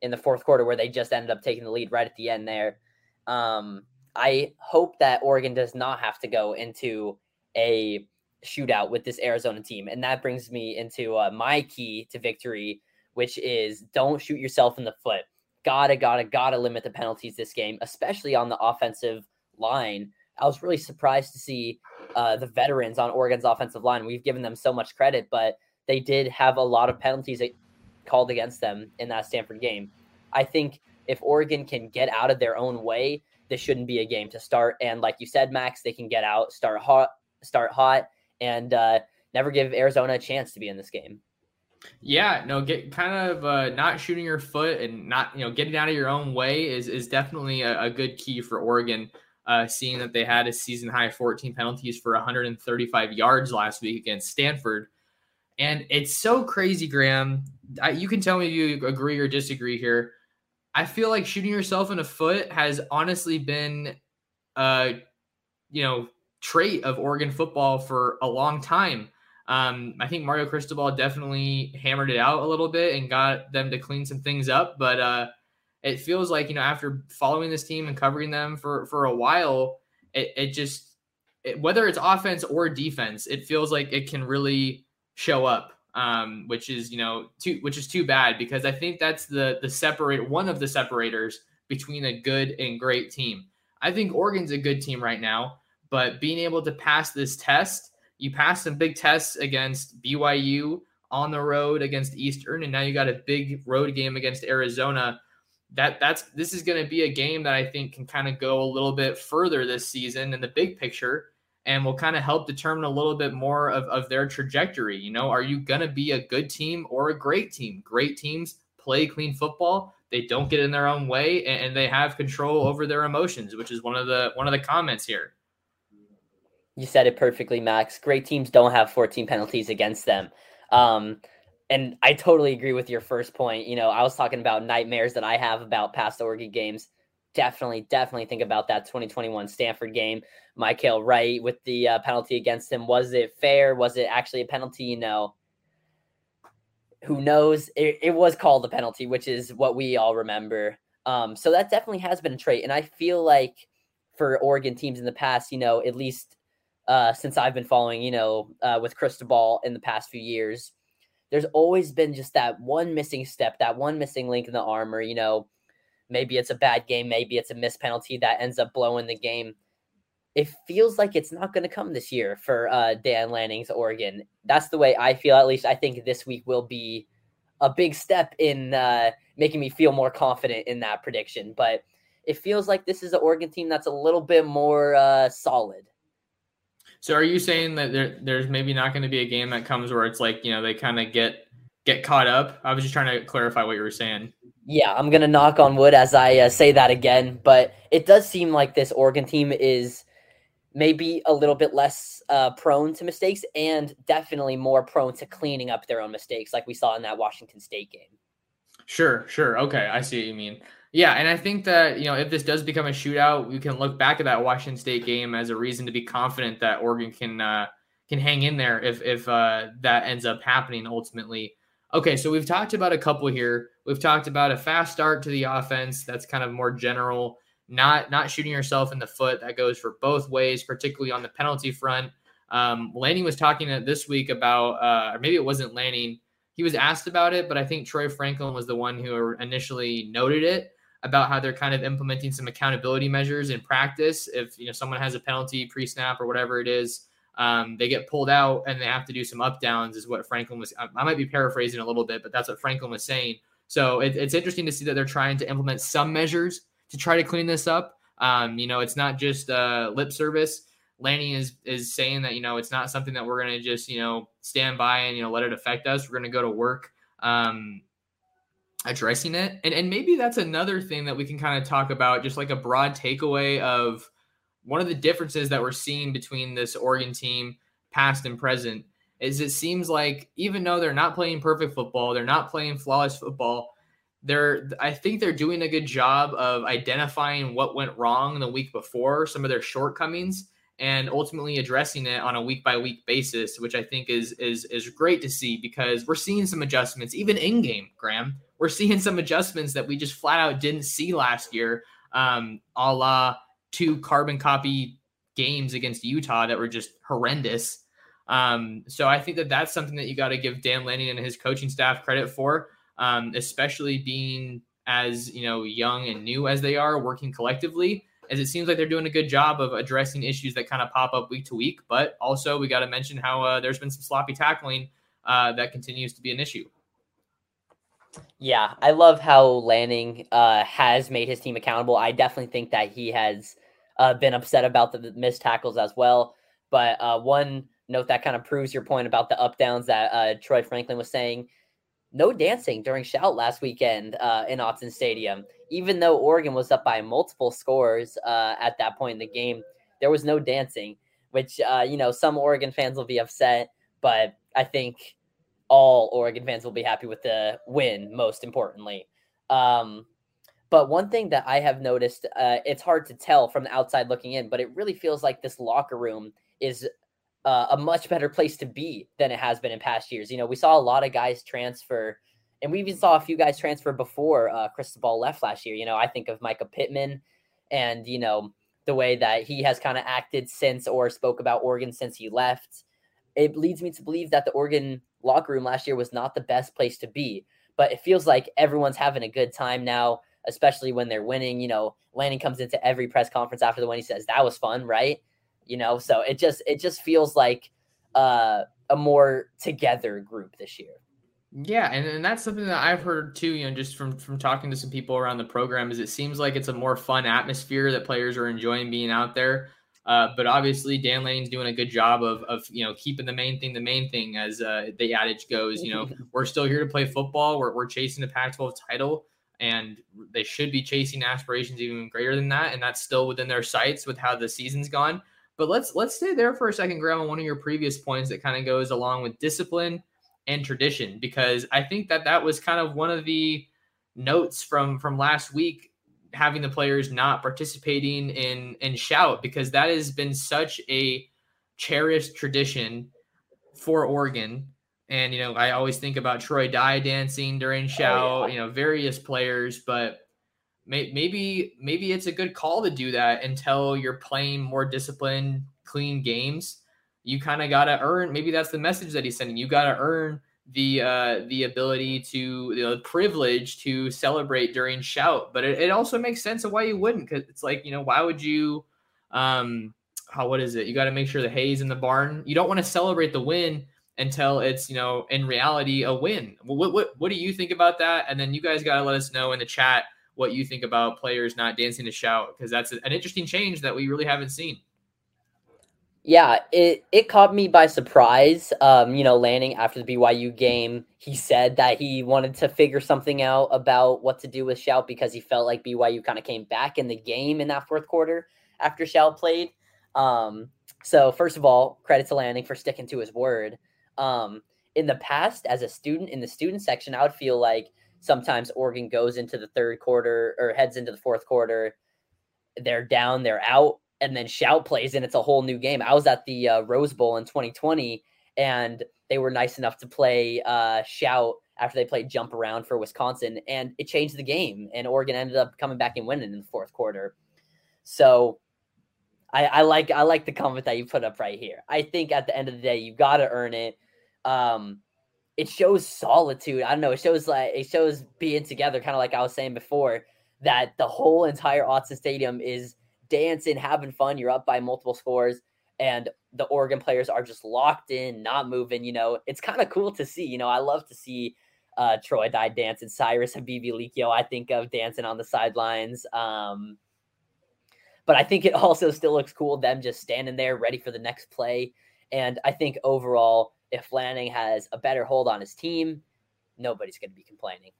in the fourth quarter, where they just ended up taking the lead right at the end there. Um, I hope that Oregon does not have to go into a shootout with this Arizona team. And that brings me into uh, my key to victory which is don't shoot yourself in the foot. Gotta, gotta, gotta limit the penalties this game, especially on the offensive line. I was really surprised to see uh, the veterans on Oregon's offensive line. We've given them so much credit, but they did have a lot of penalties called against them in that Stanford game. I think if Oregon can get out of their own way, this shouldn't be a game to start. And like you said, Max, they can get out, start hot, start hot, and uh, never give Arizona a chance to be in this game. Yeah, no, get kind of uh, not shooting your foot and not you know getting out of your own way is is definitely a, a good key for Oregon. Uh, seeing that they had a season high 14 penalties for 135 yards last week against Stanford, and it's so crazy, Graham. I, you can tell me if you agree or disagree here. I feel like shooting yourself in the foot has honestly been, uh, you know, trait of Oregon football for a long time. Um, I think Mario Cristobal definitely hammered it out a little bit and got them to clean some things up. But uh, it feels like you know after following this team and covering them for for a while, it, it just it, whether it's offense or defense, it feels like it can really show up. Um, which is you know too which is too bad because I think that's the the separate one of the separators between a good and great team. I think Oregon's a good team right now, but being able to pass this test you passed some big tests against BYU on the road against Eastern, and now you got a big road game against Arizona. That that's this is going to be a game that I think can kind of go a little bit further this season in the big picture, and will kind of help determine a little bit more of, of their trajectory. You know, are you going to be a good team or a great team? Great teams play clean football. They don't get in their own way, and, and they have control over their emotions, which is one of the one of the comments here. You said it perfectly, Max. Great teams don't have 14 penalties against them. Um, and I totally agree with your first point. You know, I was talking about nightmares that I have about past Oregon games. definitely, definitely think about that 2021 Stanford game. Mykael Wright with the uh, penalty against him. Was it fair? Was it actually a penalty? You know, who knows? It, it was called a penalty, which is what we all remember. Um, so that definitely has been a trait. And I feel like for Oregon teams in the past, you know, at least uh, since I've been following, you know, uh, with Cristobal in the past few years, there's always been just that one missing step, that one missing link in the armor. You know, maybe it's a bad game, maybe it's a missed penalty that ends up blowing the game. It feels like it's not going to come this year for uh, Dan Lanning's Oregon. That's the way I feel. At least I think this week will be a big step in uh, making me feel more confident in that prediction. But it feels like this is an Oregon team that's a little bit more uh, solid. So are you saying that there, there's maybe not going to be a game that comes where it's like you know they kind of get get caught up? I was just trying to clarify what you were saying. Yeah, I'm gonna knock on wood as I uh, say that again, but it does seem like this Oregon team is maybe a little bit less uh, prone to mistakes and definitely more prone to cleaning up their own mistakes, like we saw in that Washington State game. Sure, sure. Okay, I see what you mean. Yeah, and I think that, you know, if this does become a shootout, we can look back at that Washington State game as a reason to be confident that Oregon can uh, can hang in there if if uh, that ends up happening ultimately. Okay, so we've talked about a couple here. We've talked about a fast start to the offense. That's kind of more general, not not shooting yourself in the foot. That goes for both ways, particularly on the penalty front. Um, Lanning was talking this week about, uh, or maybe it wasn't Lanning. He was asked about it, but I think Troy Franklin was the one who initially noted it about how they're kind of implementing some accountability measures in practice. If you know someone has a penalty pre-snap or whatever it is, um, they get pulled out and they have to do some up downs. Is what Franklin was. I might be paraphrasing a little bit, but that's what Franklin was saying. So it, it's interesting to see that they're trying to implement some measures to try to clean this up. Um, you know, it's not just uh, lip service. Lanning is is saying that you know it's not something that we're going to just you know stand by and you know let it affect us. We're going to go to work. Um, addressing it. And and maybe that's another thing that we can kind of talk about, just like a broad takeaway of one of the differences that we're seeing between this Oregon team, past and present, is it seems like even though they're not playing perfect football, they're not playing flawless football. They're, I think they're doing a good job of identifying what went wrong the week before, some of their shortcomings, and ultimately addressing it on a week by week basis, which I think is is is great to see because we're seeing some adjustments even in game. Graham, we're seeing some adjustments that we just flat out didn't see last year, um, a la two carbon copy games against Utah that were just horrendous. Um, so I think that that's something that you got to give Dan Lanning and his coaching staff credit for, um, especially being as you know young and new as they are, working collectively. As it seems like they're doing a good job of addressing issues that kind of pop up week to week, but also we got to mention how uh, there's been some sloppy tackling uh, that continues to be an issue. Yeah, I love how Lanning uh, has made his team accountable. I definitely think that he has uh, been upset about the missed tackles as well. But uh, one note that kind of proves your point about the up downs that uh, Troy Franklin was saying no dancing during shout last weekend uh, in Autzen Stadium. Even though Oregon was up by multiple scores uh, at that point in the game, there was no dancing, which, you know, some Oregon fans will be upset. But I think all Oregon fans will be happy with the win, most importantly. Um, but one thing that I have noticed, uh, it's hard to tell from the outside looking in, but it really feels like this locker room is uh, a much better place to be than it has been in past years. You know, we saw a lot of guys transfer, and we even saw a few guys transfer before uh, Cristobal left last year. You know, I think of Mycah Pittman and, you know, the way that he has kind of acted since or spoke about Oregon since he left. It leads me to believe that the Oregon locker room last year was not the best place to be. But it feels like everyone's having a good time now, especially when they're winning. You know, Lanning comes into every press conference after the win. He says, That was fun, right? You know, so it just it just feels like uh, a more together group this year. Yeah, and, and that's something that I've heard too, you know, just from from talking to some people around the program is it seems like it's a more fun atmosphere that players are enjoying being out there. Uh, but obviously, Dan Lanning's doing a good job of, of you know keeping the main thing the main thing, as uh, the adage goes. You know, we're still here to play football. We're, we're chasing the Pac-12 title, and they should be chasing aspirations even greater than that, and that's still within their sights with how the season's gone. But let's let's stay there for a second, Graham, on one of your previous points that kind of goes along with discipline and tradition, because I think that that was kind of one of the notes from from last week having the players not participating in in shout because that has been such a cherished tradition for Oregon. And you know, I always think about Troy Dye dancing during shout, oh, yeah. you know, various players, but may, maybe maybe it's a good call to do that until you're playing more disciplined, clean games. You kind of got to earn. Maybe that's the message that he's sending. You got to earn the uh, the ability to the privilege to celebrate during shout. But it, it also makes sense of why you wouldn't, because it's like you know why would you? Um, how what is it? You got to make sure the hay's in the barn. You don't want to celebrate the win until it's you know in reality a win. What what what do you think about that? And then you guys got to let us know in the chat what you think about players not dancing to shout because that's an interesting change that we really haven't seen. Yeah, it it caught me by surprise. Um, you know, Lanning after the BYU game, he said that he wanted to figure something out about what to do with Shout because he felt like BYU kind of came back in the game in that fourth quarter after Shout played. Um, so first of all, credit to Lanning for sticking to his word. Um, in the past, as a student in the student section, I would feel like sometimes Oregon goes into the third quarter or heads into the fourth quarter, they're down, they're out and then shout plays and it's a whole new game. I was at the uh, Rose Bowl in 2020 and they were nice enough to play uh, shout after they played jump around for Wisconsin and it changed the game and Oregon ended up coming back and winning in the fourth quarter. So I, I like I like the comment that you put up right here. I think at the end of the day you got to earn it. Um, it shows solitude. I don't know. It shows like it shows being together, kind of like I was saying before, that the whole entire Autzen Stadium is dancing, having fun. You're up by multiple scores, and the Oregon players are just locked in, not moving. You know, it's kind of cool to see. You know, I love to see uh, Troy Dye dancing, Cyrus Habibi Likio, I think of dancing on the sidelines. Um, but I think it also still looks cool them just standing there ready for the next play. And I think overall, if Lanning has a better hold on his team, nobody's going to be complaining.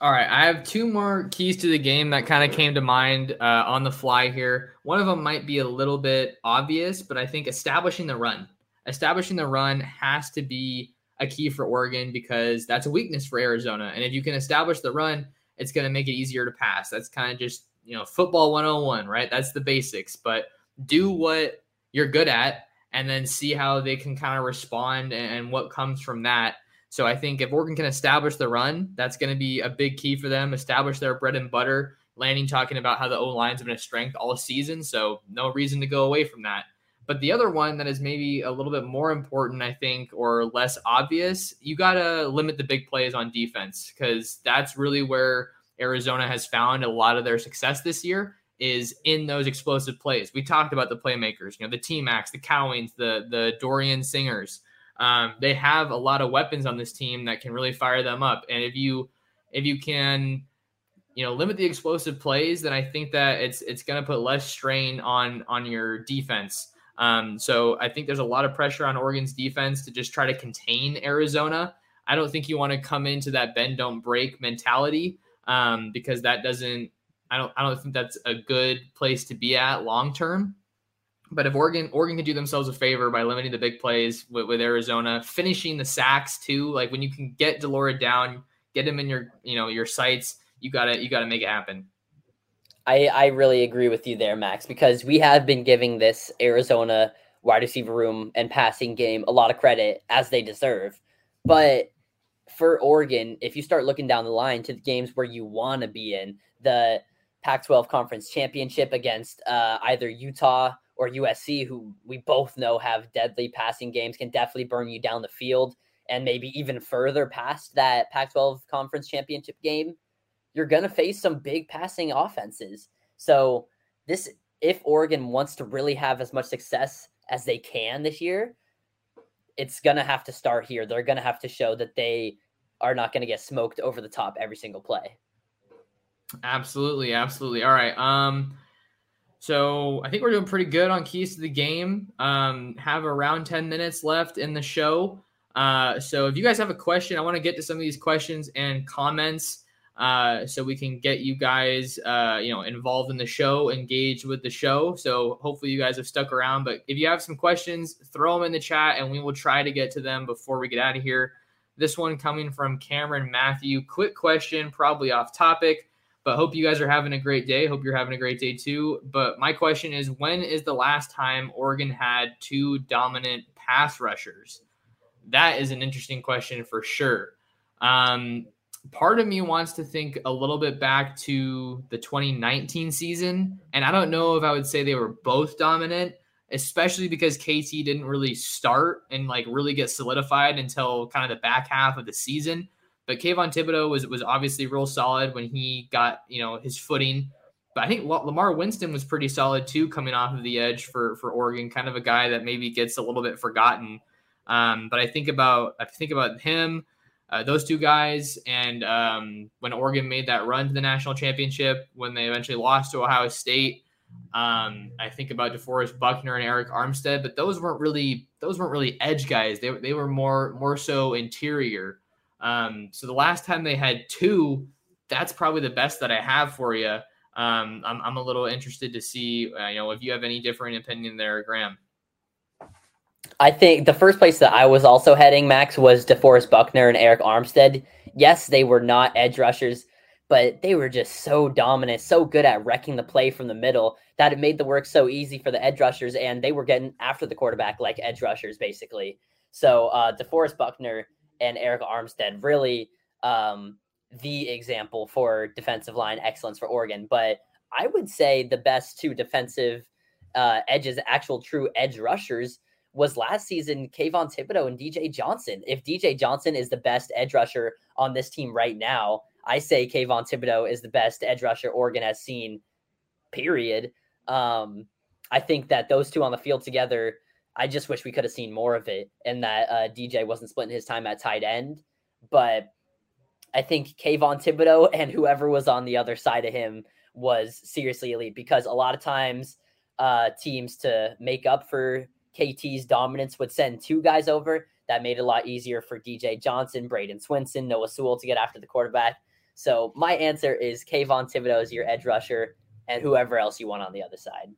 All right, I have two more keys to the game that kind of came to mind uh, on the fly here. One of them might be a little bit obvious, but I think establishing the run, establishing the run has to be a key for Oregon because that's a weakness for Arizona. And if you can establish the run, it's going to make it easier to pass. That's kind of just, you know, football 101, right? That's the basics. But do what you're good at and then see how they can kind of respond and what comes from that. So I think if Oregon can establish the run, that's going to be a big key for them. Establish their bread and butter. Lanning talking about how the O lines have been a strength all season, so no reason to go away from that. But the other one that is maybe a little bit more important, I think, or less obvious, you got to limit the big plays on defense because that's really where Arizona has found a lot of their success this year is in those explosive plays. We talked about the playmakers, you know, the T Max, the Cowings, the the Dorian Singers. Um, they have a lot of weapons on this team that can really fire them up. And if you if you can, you know, limit the explosive plays, then I think that it's it's going to put less strain on on your defense. Um, so I think there's a lot of pressure on Oregon's defense to just try to contain Arizona. I don't think you want to come into that bend don't break mentality um, because that doesn't. I don't. I don't think that's a good place to be at long term. But if Oregon Oregon can do themselves a favor by limiting the big plays with, with Arizona, finishing the sacks too, like when you can get de Laura down, get him in your you know your sights, you gotta you gotta make it happen. I I really agree with you there, Max, because we have been giving this Arizona wide receiver room and passing game a lot of credit as they deserve. But for Oregon, if you start looking down the line to the games where you want to be in, the Pac 12 conference championship against uh, either Utah or USC, who we both know have deadly passing games, can definitely burn you down the field and maybe even further past that Pac 12 conference championship game, you're going to face some big passing offenses. So, this, if Oregon wants to really have as much success as they can this year, it's going to have to start here. They're going to have to show that they are not going to get smoked over the top every single play. Absolutely, absolutely. All right. Um so I think we're doing pretty good on keys to the game. Um, have around 10 minutes left in the show. Uh, so if you guys have a question, I want to get to some of these questions and comments uh, so we can get you guys, uh, you know, involved in the show, engaged with the show. So hopefully you guys have stuck around. But if you have some questions, throw them in the chat and we will try to get to them before we get out of here. This one coming from Cameron Matthew. Quick question, probably off topic. But hope you guys are having a great day. Hope you're having a great day too. But my question is when is the last time Oregon had two dominant pass rushers? That is an interesting question for sure. Um, part of me wants to think a little bit back to the 2019 season. And I don't know if I would say they were both dominant, especially because KT didn't really start and like really get solidified until kind of the back half of the season. But Kayvon Thibodeaux was was obviously real solid when he got you know his footing. But I think La'Mar Winston was pretty solid too, coming off of the edge for for Oregon. Kind of a guy that maybe gets a little bit forgotten. Um, but I think about I think about him, uh, those two guys, and um, when Oregon made that run to the national championship, when they eventually lost to Ohio State. Um, I think about DeForest Buckner and Arik Armstead, but those weren't really those weren't really edge guys. They, they were more more so interior. Um, so the last time they had two, that's probably the best that I have for you. Um, I'm, I'm a little interested to see, uh, you know, if you have any different opinion there, Graham. I think the first place that I was also heading, Max, was DeForest Buckner and Arik Armstead. Yes, they were not edge rushers, but they were just so dominant, so good at wrecking the play from the middle that it made the work so easy for the edge rushers, and they were getting after the quarterback like edge rushers, basically. So uh, DeForest Buckner and Arik Armstead really um, the example for defensive line excellence for Oregon. But I would say the best two defensive uh, edges, actual true edge rushers, was last season Kayvon Thibodeaux and DJ Johnson. If DJ Johnson is the best edge rusher on this team right now, I say Kayvon Thibodeaux is the best edge rusher Oregon has seen, period. Um, I think that those two on the field together I just wish we could have seen more of it and that uh, DJ wasn't splitting his time at tight end. But I think Kayvon Thibodeaux and whoever was on the other side of him was seriously elite because a lot of times uh, teams to make up for KT's dominance would send two guys over. That made it a lot easier for DJ Johnson, Bradyn Swinson, Noah Sewell to get after the quarterback. So my answer is Kayvon Thibodeaux is your edge rusher and whoever else you want on the other side.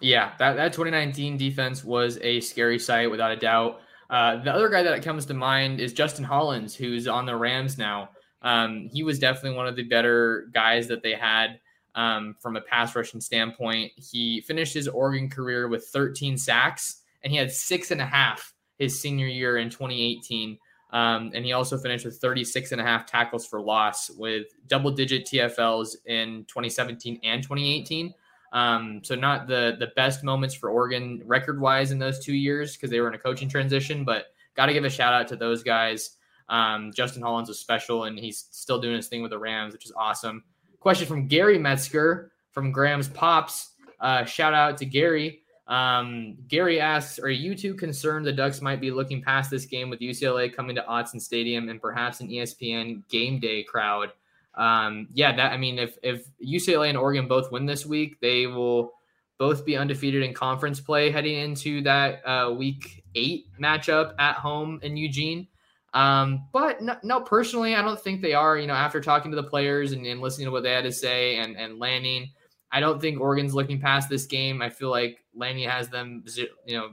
Yeah, that, that 2019 defense was a scary sight without a doubt. Uh, the other guy that comes to mind is Justin Hollins, who's on the Rams now. Um, he was definitely one of the better guys that they had um, from a pass rushing standpoint. He finished his Oregon career with 13 sacks, and he had six and a half his senior year in 2018. Um, and he also finished with 36 and a half tackles for loss with double digit TFLs in 2017 and 2018. Um, so not the the best moments for Oregon record wise in those two years because they were in a coaching transition, but got to give a shout out to those guys. Um, Justin Hollins was special, and he's still doing his thing with the Rams, which is awesome. Question from Gary Metzger from Graham's Pops. Uh, shout out to Gary. Um, Gary asks, "Are you too concerned the Ducks might be looking past this game with UCLA coming to Autzen Stadium and perhaps an ESPN game day crowd?" Um, yeah, that I mean, if if UCLA and Oregon both win this week, they will both be undefeated in conference play heading into that uh, week eight matchup at home in Eugene. Um, but no, no, personally, I don't think they are. You know, after talking to the players and, and listening to what they had to say and and Lanning, I don't think Oregon's looking past this game. I feel like Lanning has them, you know,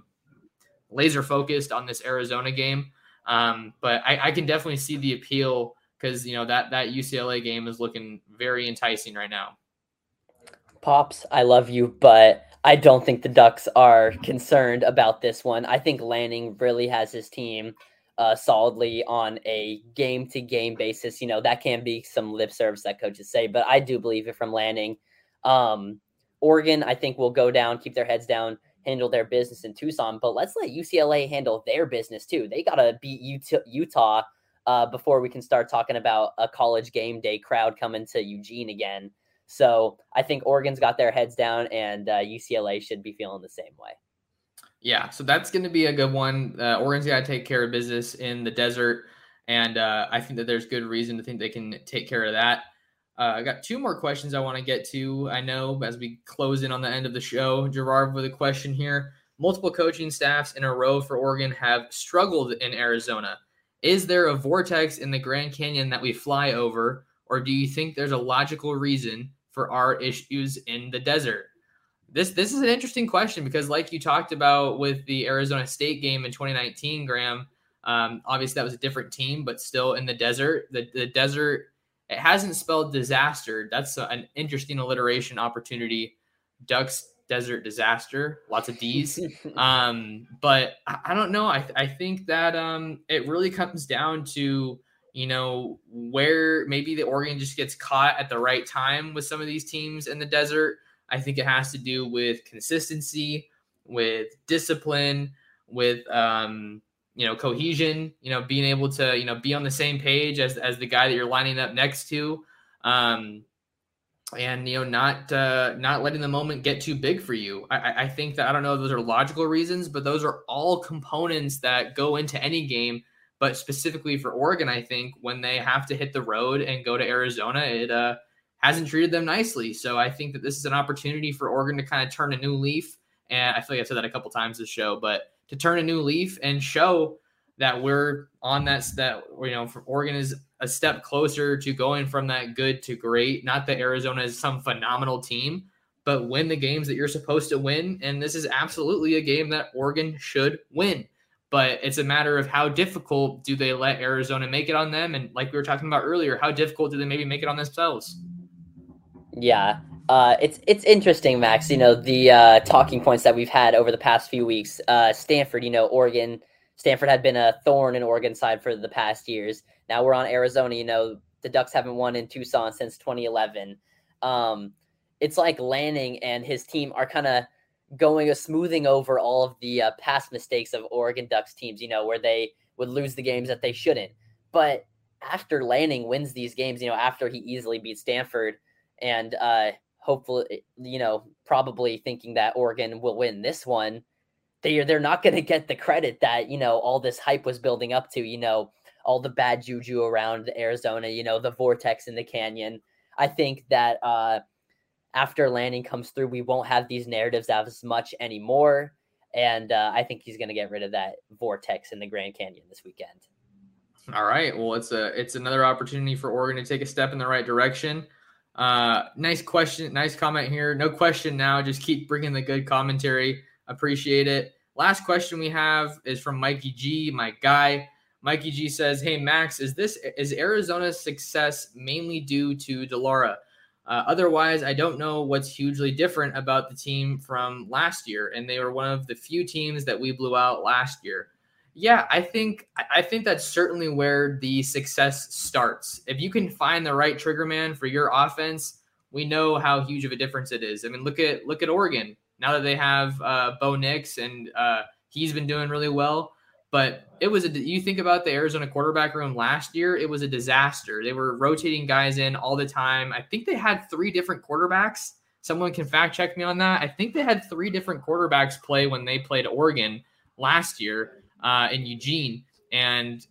laser focused on this Arizona game. Um, but I, I can definitely see the appeal because you know that that UCLA game is looking very enticing right now. Pops, I love you, but I don't think the Ducks are concerned about this one. I think Lanning really has his team uh, solidly on a game to game basis. You know, that can be some lip service that coaches say, but I do believe it from Lanning. Um, Oregon, I think, will go down, keep their heads down, handle their business in Tucson, but let's let UCLA handle their business too. They got to beat Utah uh, before we can start talking about a college game day crowd coming to Eugene again. So I think Oregon's got their heads down, and uh, UCLA should be feeling the same way. Yeah, so that's going to be a good one. Uh, Oregon's got to take care of business in the desert, and uh, I think that there's good reason to think they can take care of that. Uh, I got two more questions I want to get to. I know as we close in on the end of the show, Gerard with a question here. Multiple coaching staffs in a row for Oregon have struggled in Arizona. Is there a vortex in the Grand Canyon that we fly over, or do you think there's a logical reason for our issues in the desert? This this is an interesting question because, like you talked about with the Arizona State game in 2019, Graham, um, obviously that was a different team, but still in the desert. The the desert It hasn't spelled disaster. That's an interesting alliteration opportunity. Ducks desert disaster, lots of D's. um, but I, I, don't know. I, I think that um, it really comes down to you know where maybe the Oregon just gets caught at the right time with some of these teams in the desert. I think it has to do with consistency, with discipline, with um, you know cohesion. You know, being able to you know be on the same page as as the guy that you're lining up next to. Um, and you know not uh, not letting the moment get too big for you. I, I think that I don't know those are logical reasons, but those are all components that go into any game. But specifically for Oregon, I think when they have to hit the road and go to Arizona, it uh, hasn't treated them nicely. So I think that this is an opportunity for Oregon to kind of turn a new leaf. And I feel like I've said that a couple times this show, but to turn a new leaf and show that we're on that that you know for Oregon is a step closer to going from that good to great. Not that Arizona is some phenomenal team, but win the games that you're supposed to win. And this is absolutely a game that Oregon should win. But it's a matter of how difficult do they let Arizona make it on them? And like we were talking about earlier, how difficult do they maybe make it on themselves? Yeah. Uh, it's it's interesting, Max. You know the uh, talking points that we've had over the past few weeks. Uh, Stanford, you know, Oregon. Stanford had been a thorn in Oregon's side for the past years. Now we're on Arizona. You know, the Ducks haven't won in Tucson since 2011. Um, it's like Lanning and his team are kind of going a smoothing over all of the uh, past mistakes of Oregon Ducks teams. You know, where they would lose the games that they shouldn't. But after Lanning wins these games, you know, after he easily beat Stanford and uh, hopefully, you know, probably thinking that Oregon will win this one, they are they're not going to get the credit that you know all this hype was building up to. You know, all the bad juju around Arizona. You know, the vortex in the canyon. I think that uh, after Lanning comes through, we won't have these narratives as much anymore. And uh, I think he's going to get rid of that vortex in the Grand Canyon this weekend. All right. Well, it's a it's another opportunity for Oregon to take a step in the right direction. Uh, nice question, nice comment here. No question now. Just keep bringing the good commentary. Appreciate it. Last question we have is from Mikey G, my guy. Mikey G says, "Hey Max, is this is Arizona's success mainly due to de Laura? Uh, otherwise, I don't know what's hugely different about the team from last year, and they were one of the few teams that we blew out last year. Yeah, I think I think that's certainly where the success starts. If you can find the right trigger man for your offense, we know how huge of a difference it is. I mean, look at look at Oregon now that they have uh, Bo Nix and uh, he's been doing really well. But it was a you think about the Arizona quarterback room last year, it was a disaster. They were rotating guys in all the time. I think they had three different quarterbacks. Someone can fact check me on that. I think they had three different quarterbacks play when they played Oregon last year uh, in Eugene, and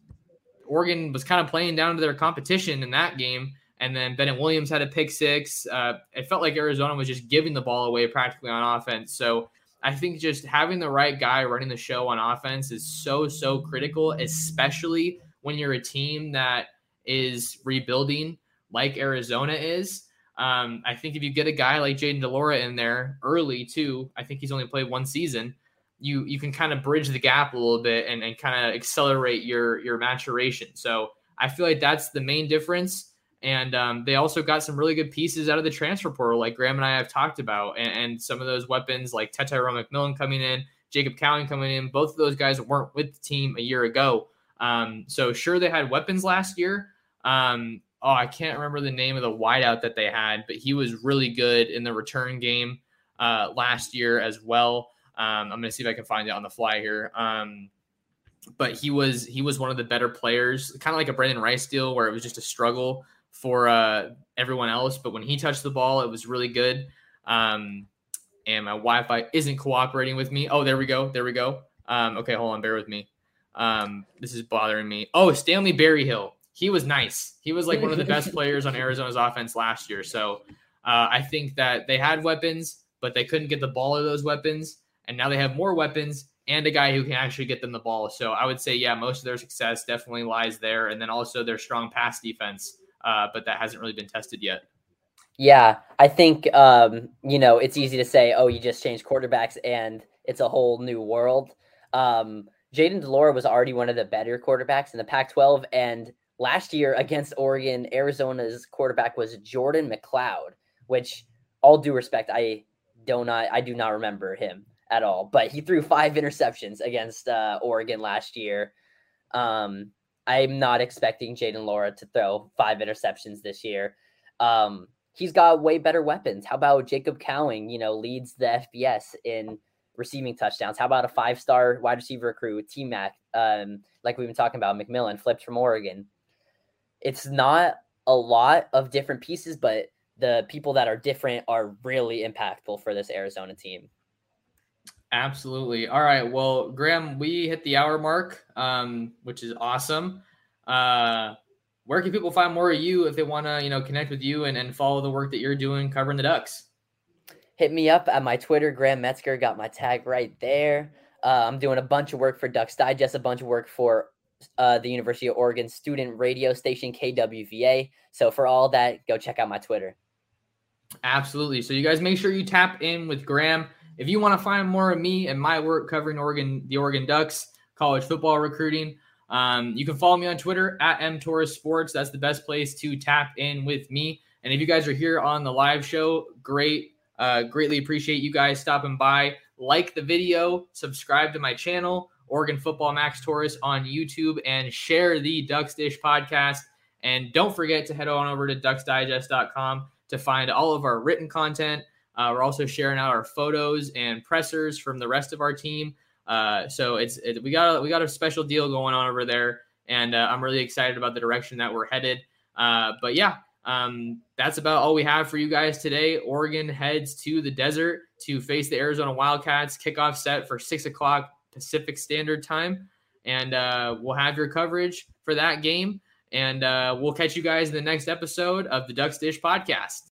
Oregon was kind of playing down to their competition in that game. And then Bennett Williams had a pick six. Uh, it felt like Arizona was just giving the ball away practically on offense. So I think just having the right guy running the show on offense is so, so critical, especially when you're a team that is rebuilding like Arizona is. Um, I think if you get a guy like Jayden de Laura in there early too, I think he's only played one season. You you can kind of bridge the gap a little bit and, and kind of accelerate your your maturation. So I feel like that's the main difference. And um, they also got some really good pieces out of the transfer portal, like Graham and I have talked about, and, and some of those weapons like Tetairoa McMillan coming in, Jacob Cowing coming in. Both of those guys weren't with the team a year ago. Um, so sure, they had weapons last year. Um, oh, I can't remember the name of the wideout that they had, but he was really good in the return game uh, last year as well. Um, I'm gonna see if I can find it on the fly here. Um, but he was he was one of the better players, kind of like a Brenden Rice deal, where it was just a struggle for uh, everyone else. But when he touched the ball, it was really good. Um, and my Wi-Fi isn't cooperating with me. Oh, there we go. There we go. Um, okay, hold on. Bear with me. Um, this is bothering me. Oh, Stanley Berryhill. He was nice. He was like one of the best players on Arizona's offense last year. So uh, I think that they had weapons, but they couldn't get the ball of those weapons. And now they have more weapons and a guy who can actually get them the ball. So I would say, yeah, most of their success definitely lies there. And then also their strong pass defense uh, but that hasn't really been tested yet. Yeah, I think um, you know it's easy to say, oh, you just changed quarterbacks and it's a whole new world. Um, Jayden de Laura was already one of the better quarterbacks in the Pac-12, and last year against Oregon, Arizona's quarterback was Jordan McCloud, which all due respect, I do not I do not remember him at all. But he threw five interceptions against uh, Oregon last year. Um, I'm not expecting Jayden Laura to throw five interceptions this year. Um, he's got way better weapons. How about Jacob Cowing? You know, leads the FBS in receiving touchdowns. How about a five-star wide receiver recruit, T Mac? Um, like we've been talking about, McMillan flipped from Oregon. It's not a lot of different pieces, but the people that are different are really impactful for this Arizona team. Absolutely. All right. Well, Graham, we hit the hour mark, um, which is awesome. Uh, where can people find more of you if they want to, you know, connect with you and, and follow the work that you're doing covering the Ducks? Hit me up at my Twitter, Graham Metzger. Got my tag right there. Uh, I'm doing a bunch of work for Ducks Digest, a bunch of work for uh, the University of Oregon student radio station KWVA. So for all that, go check out my Twitter. Absolutely. So you guys make sure you tap in with Graham. If you want to find more of me and my work covering Oregon, the Oregon Ducks, college football recruiting, um, you can follow me on Twitter at mtorres sports. That's the best place to tap in with me. And if you guys are here on the live show, great. Uh, greatly appreciate you guys stopping by. Like the video, subscribe to my channel, Oregon Football Max Torres on YouTube, and share the Ducks Dish podcast. And don't forget to head on over to ducksdigest.com to find all of our written content. Uh, we're also sharing out our photos and pressers from the rest of our team. Uh, so it's it, we got a, we got a special deal going on over there, and uh, I'm really excited about the direction that we're headed. Uh, but yeah, um, that's about all we have for you guys today. Oregon heads to the desert to face the Arizona Wildcats. Kickoff set for six o'clock Pacific Standard Time, and uh, we'll have your coverage for that game. And uh, we'll catch you guys in the next episode of the Ducks Dish podcast.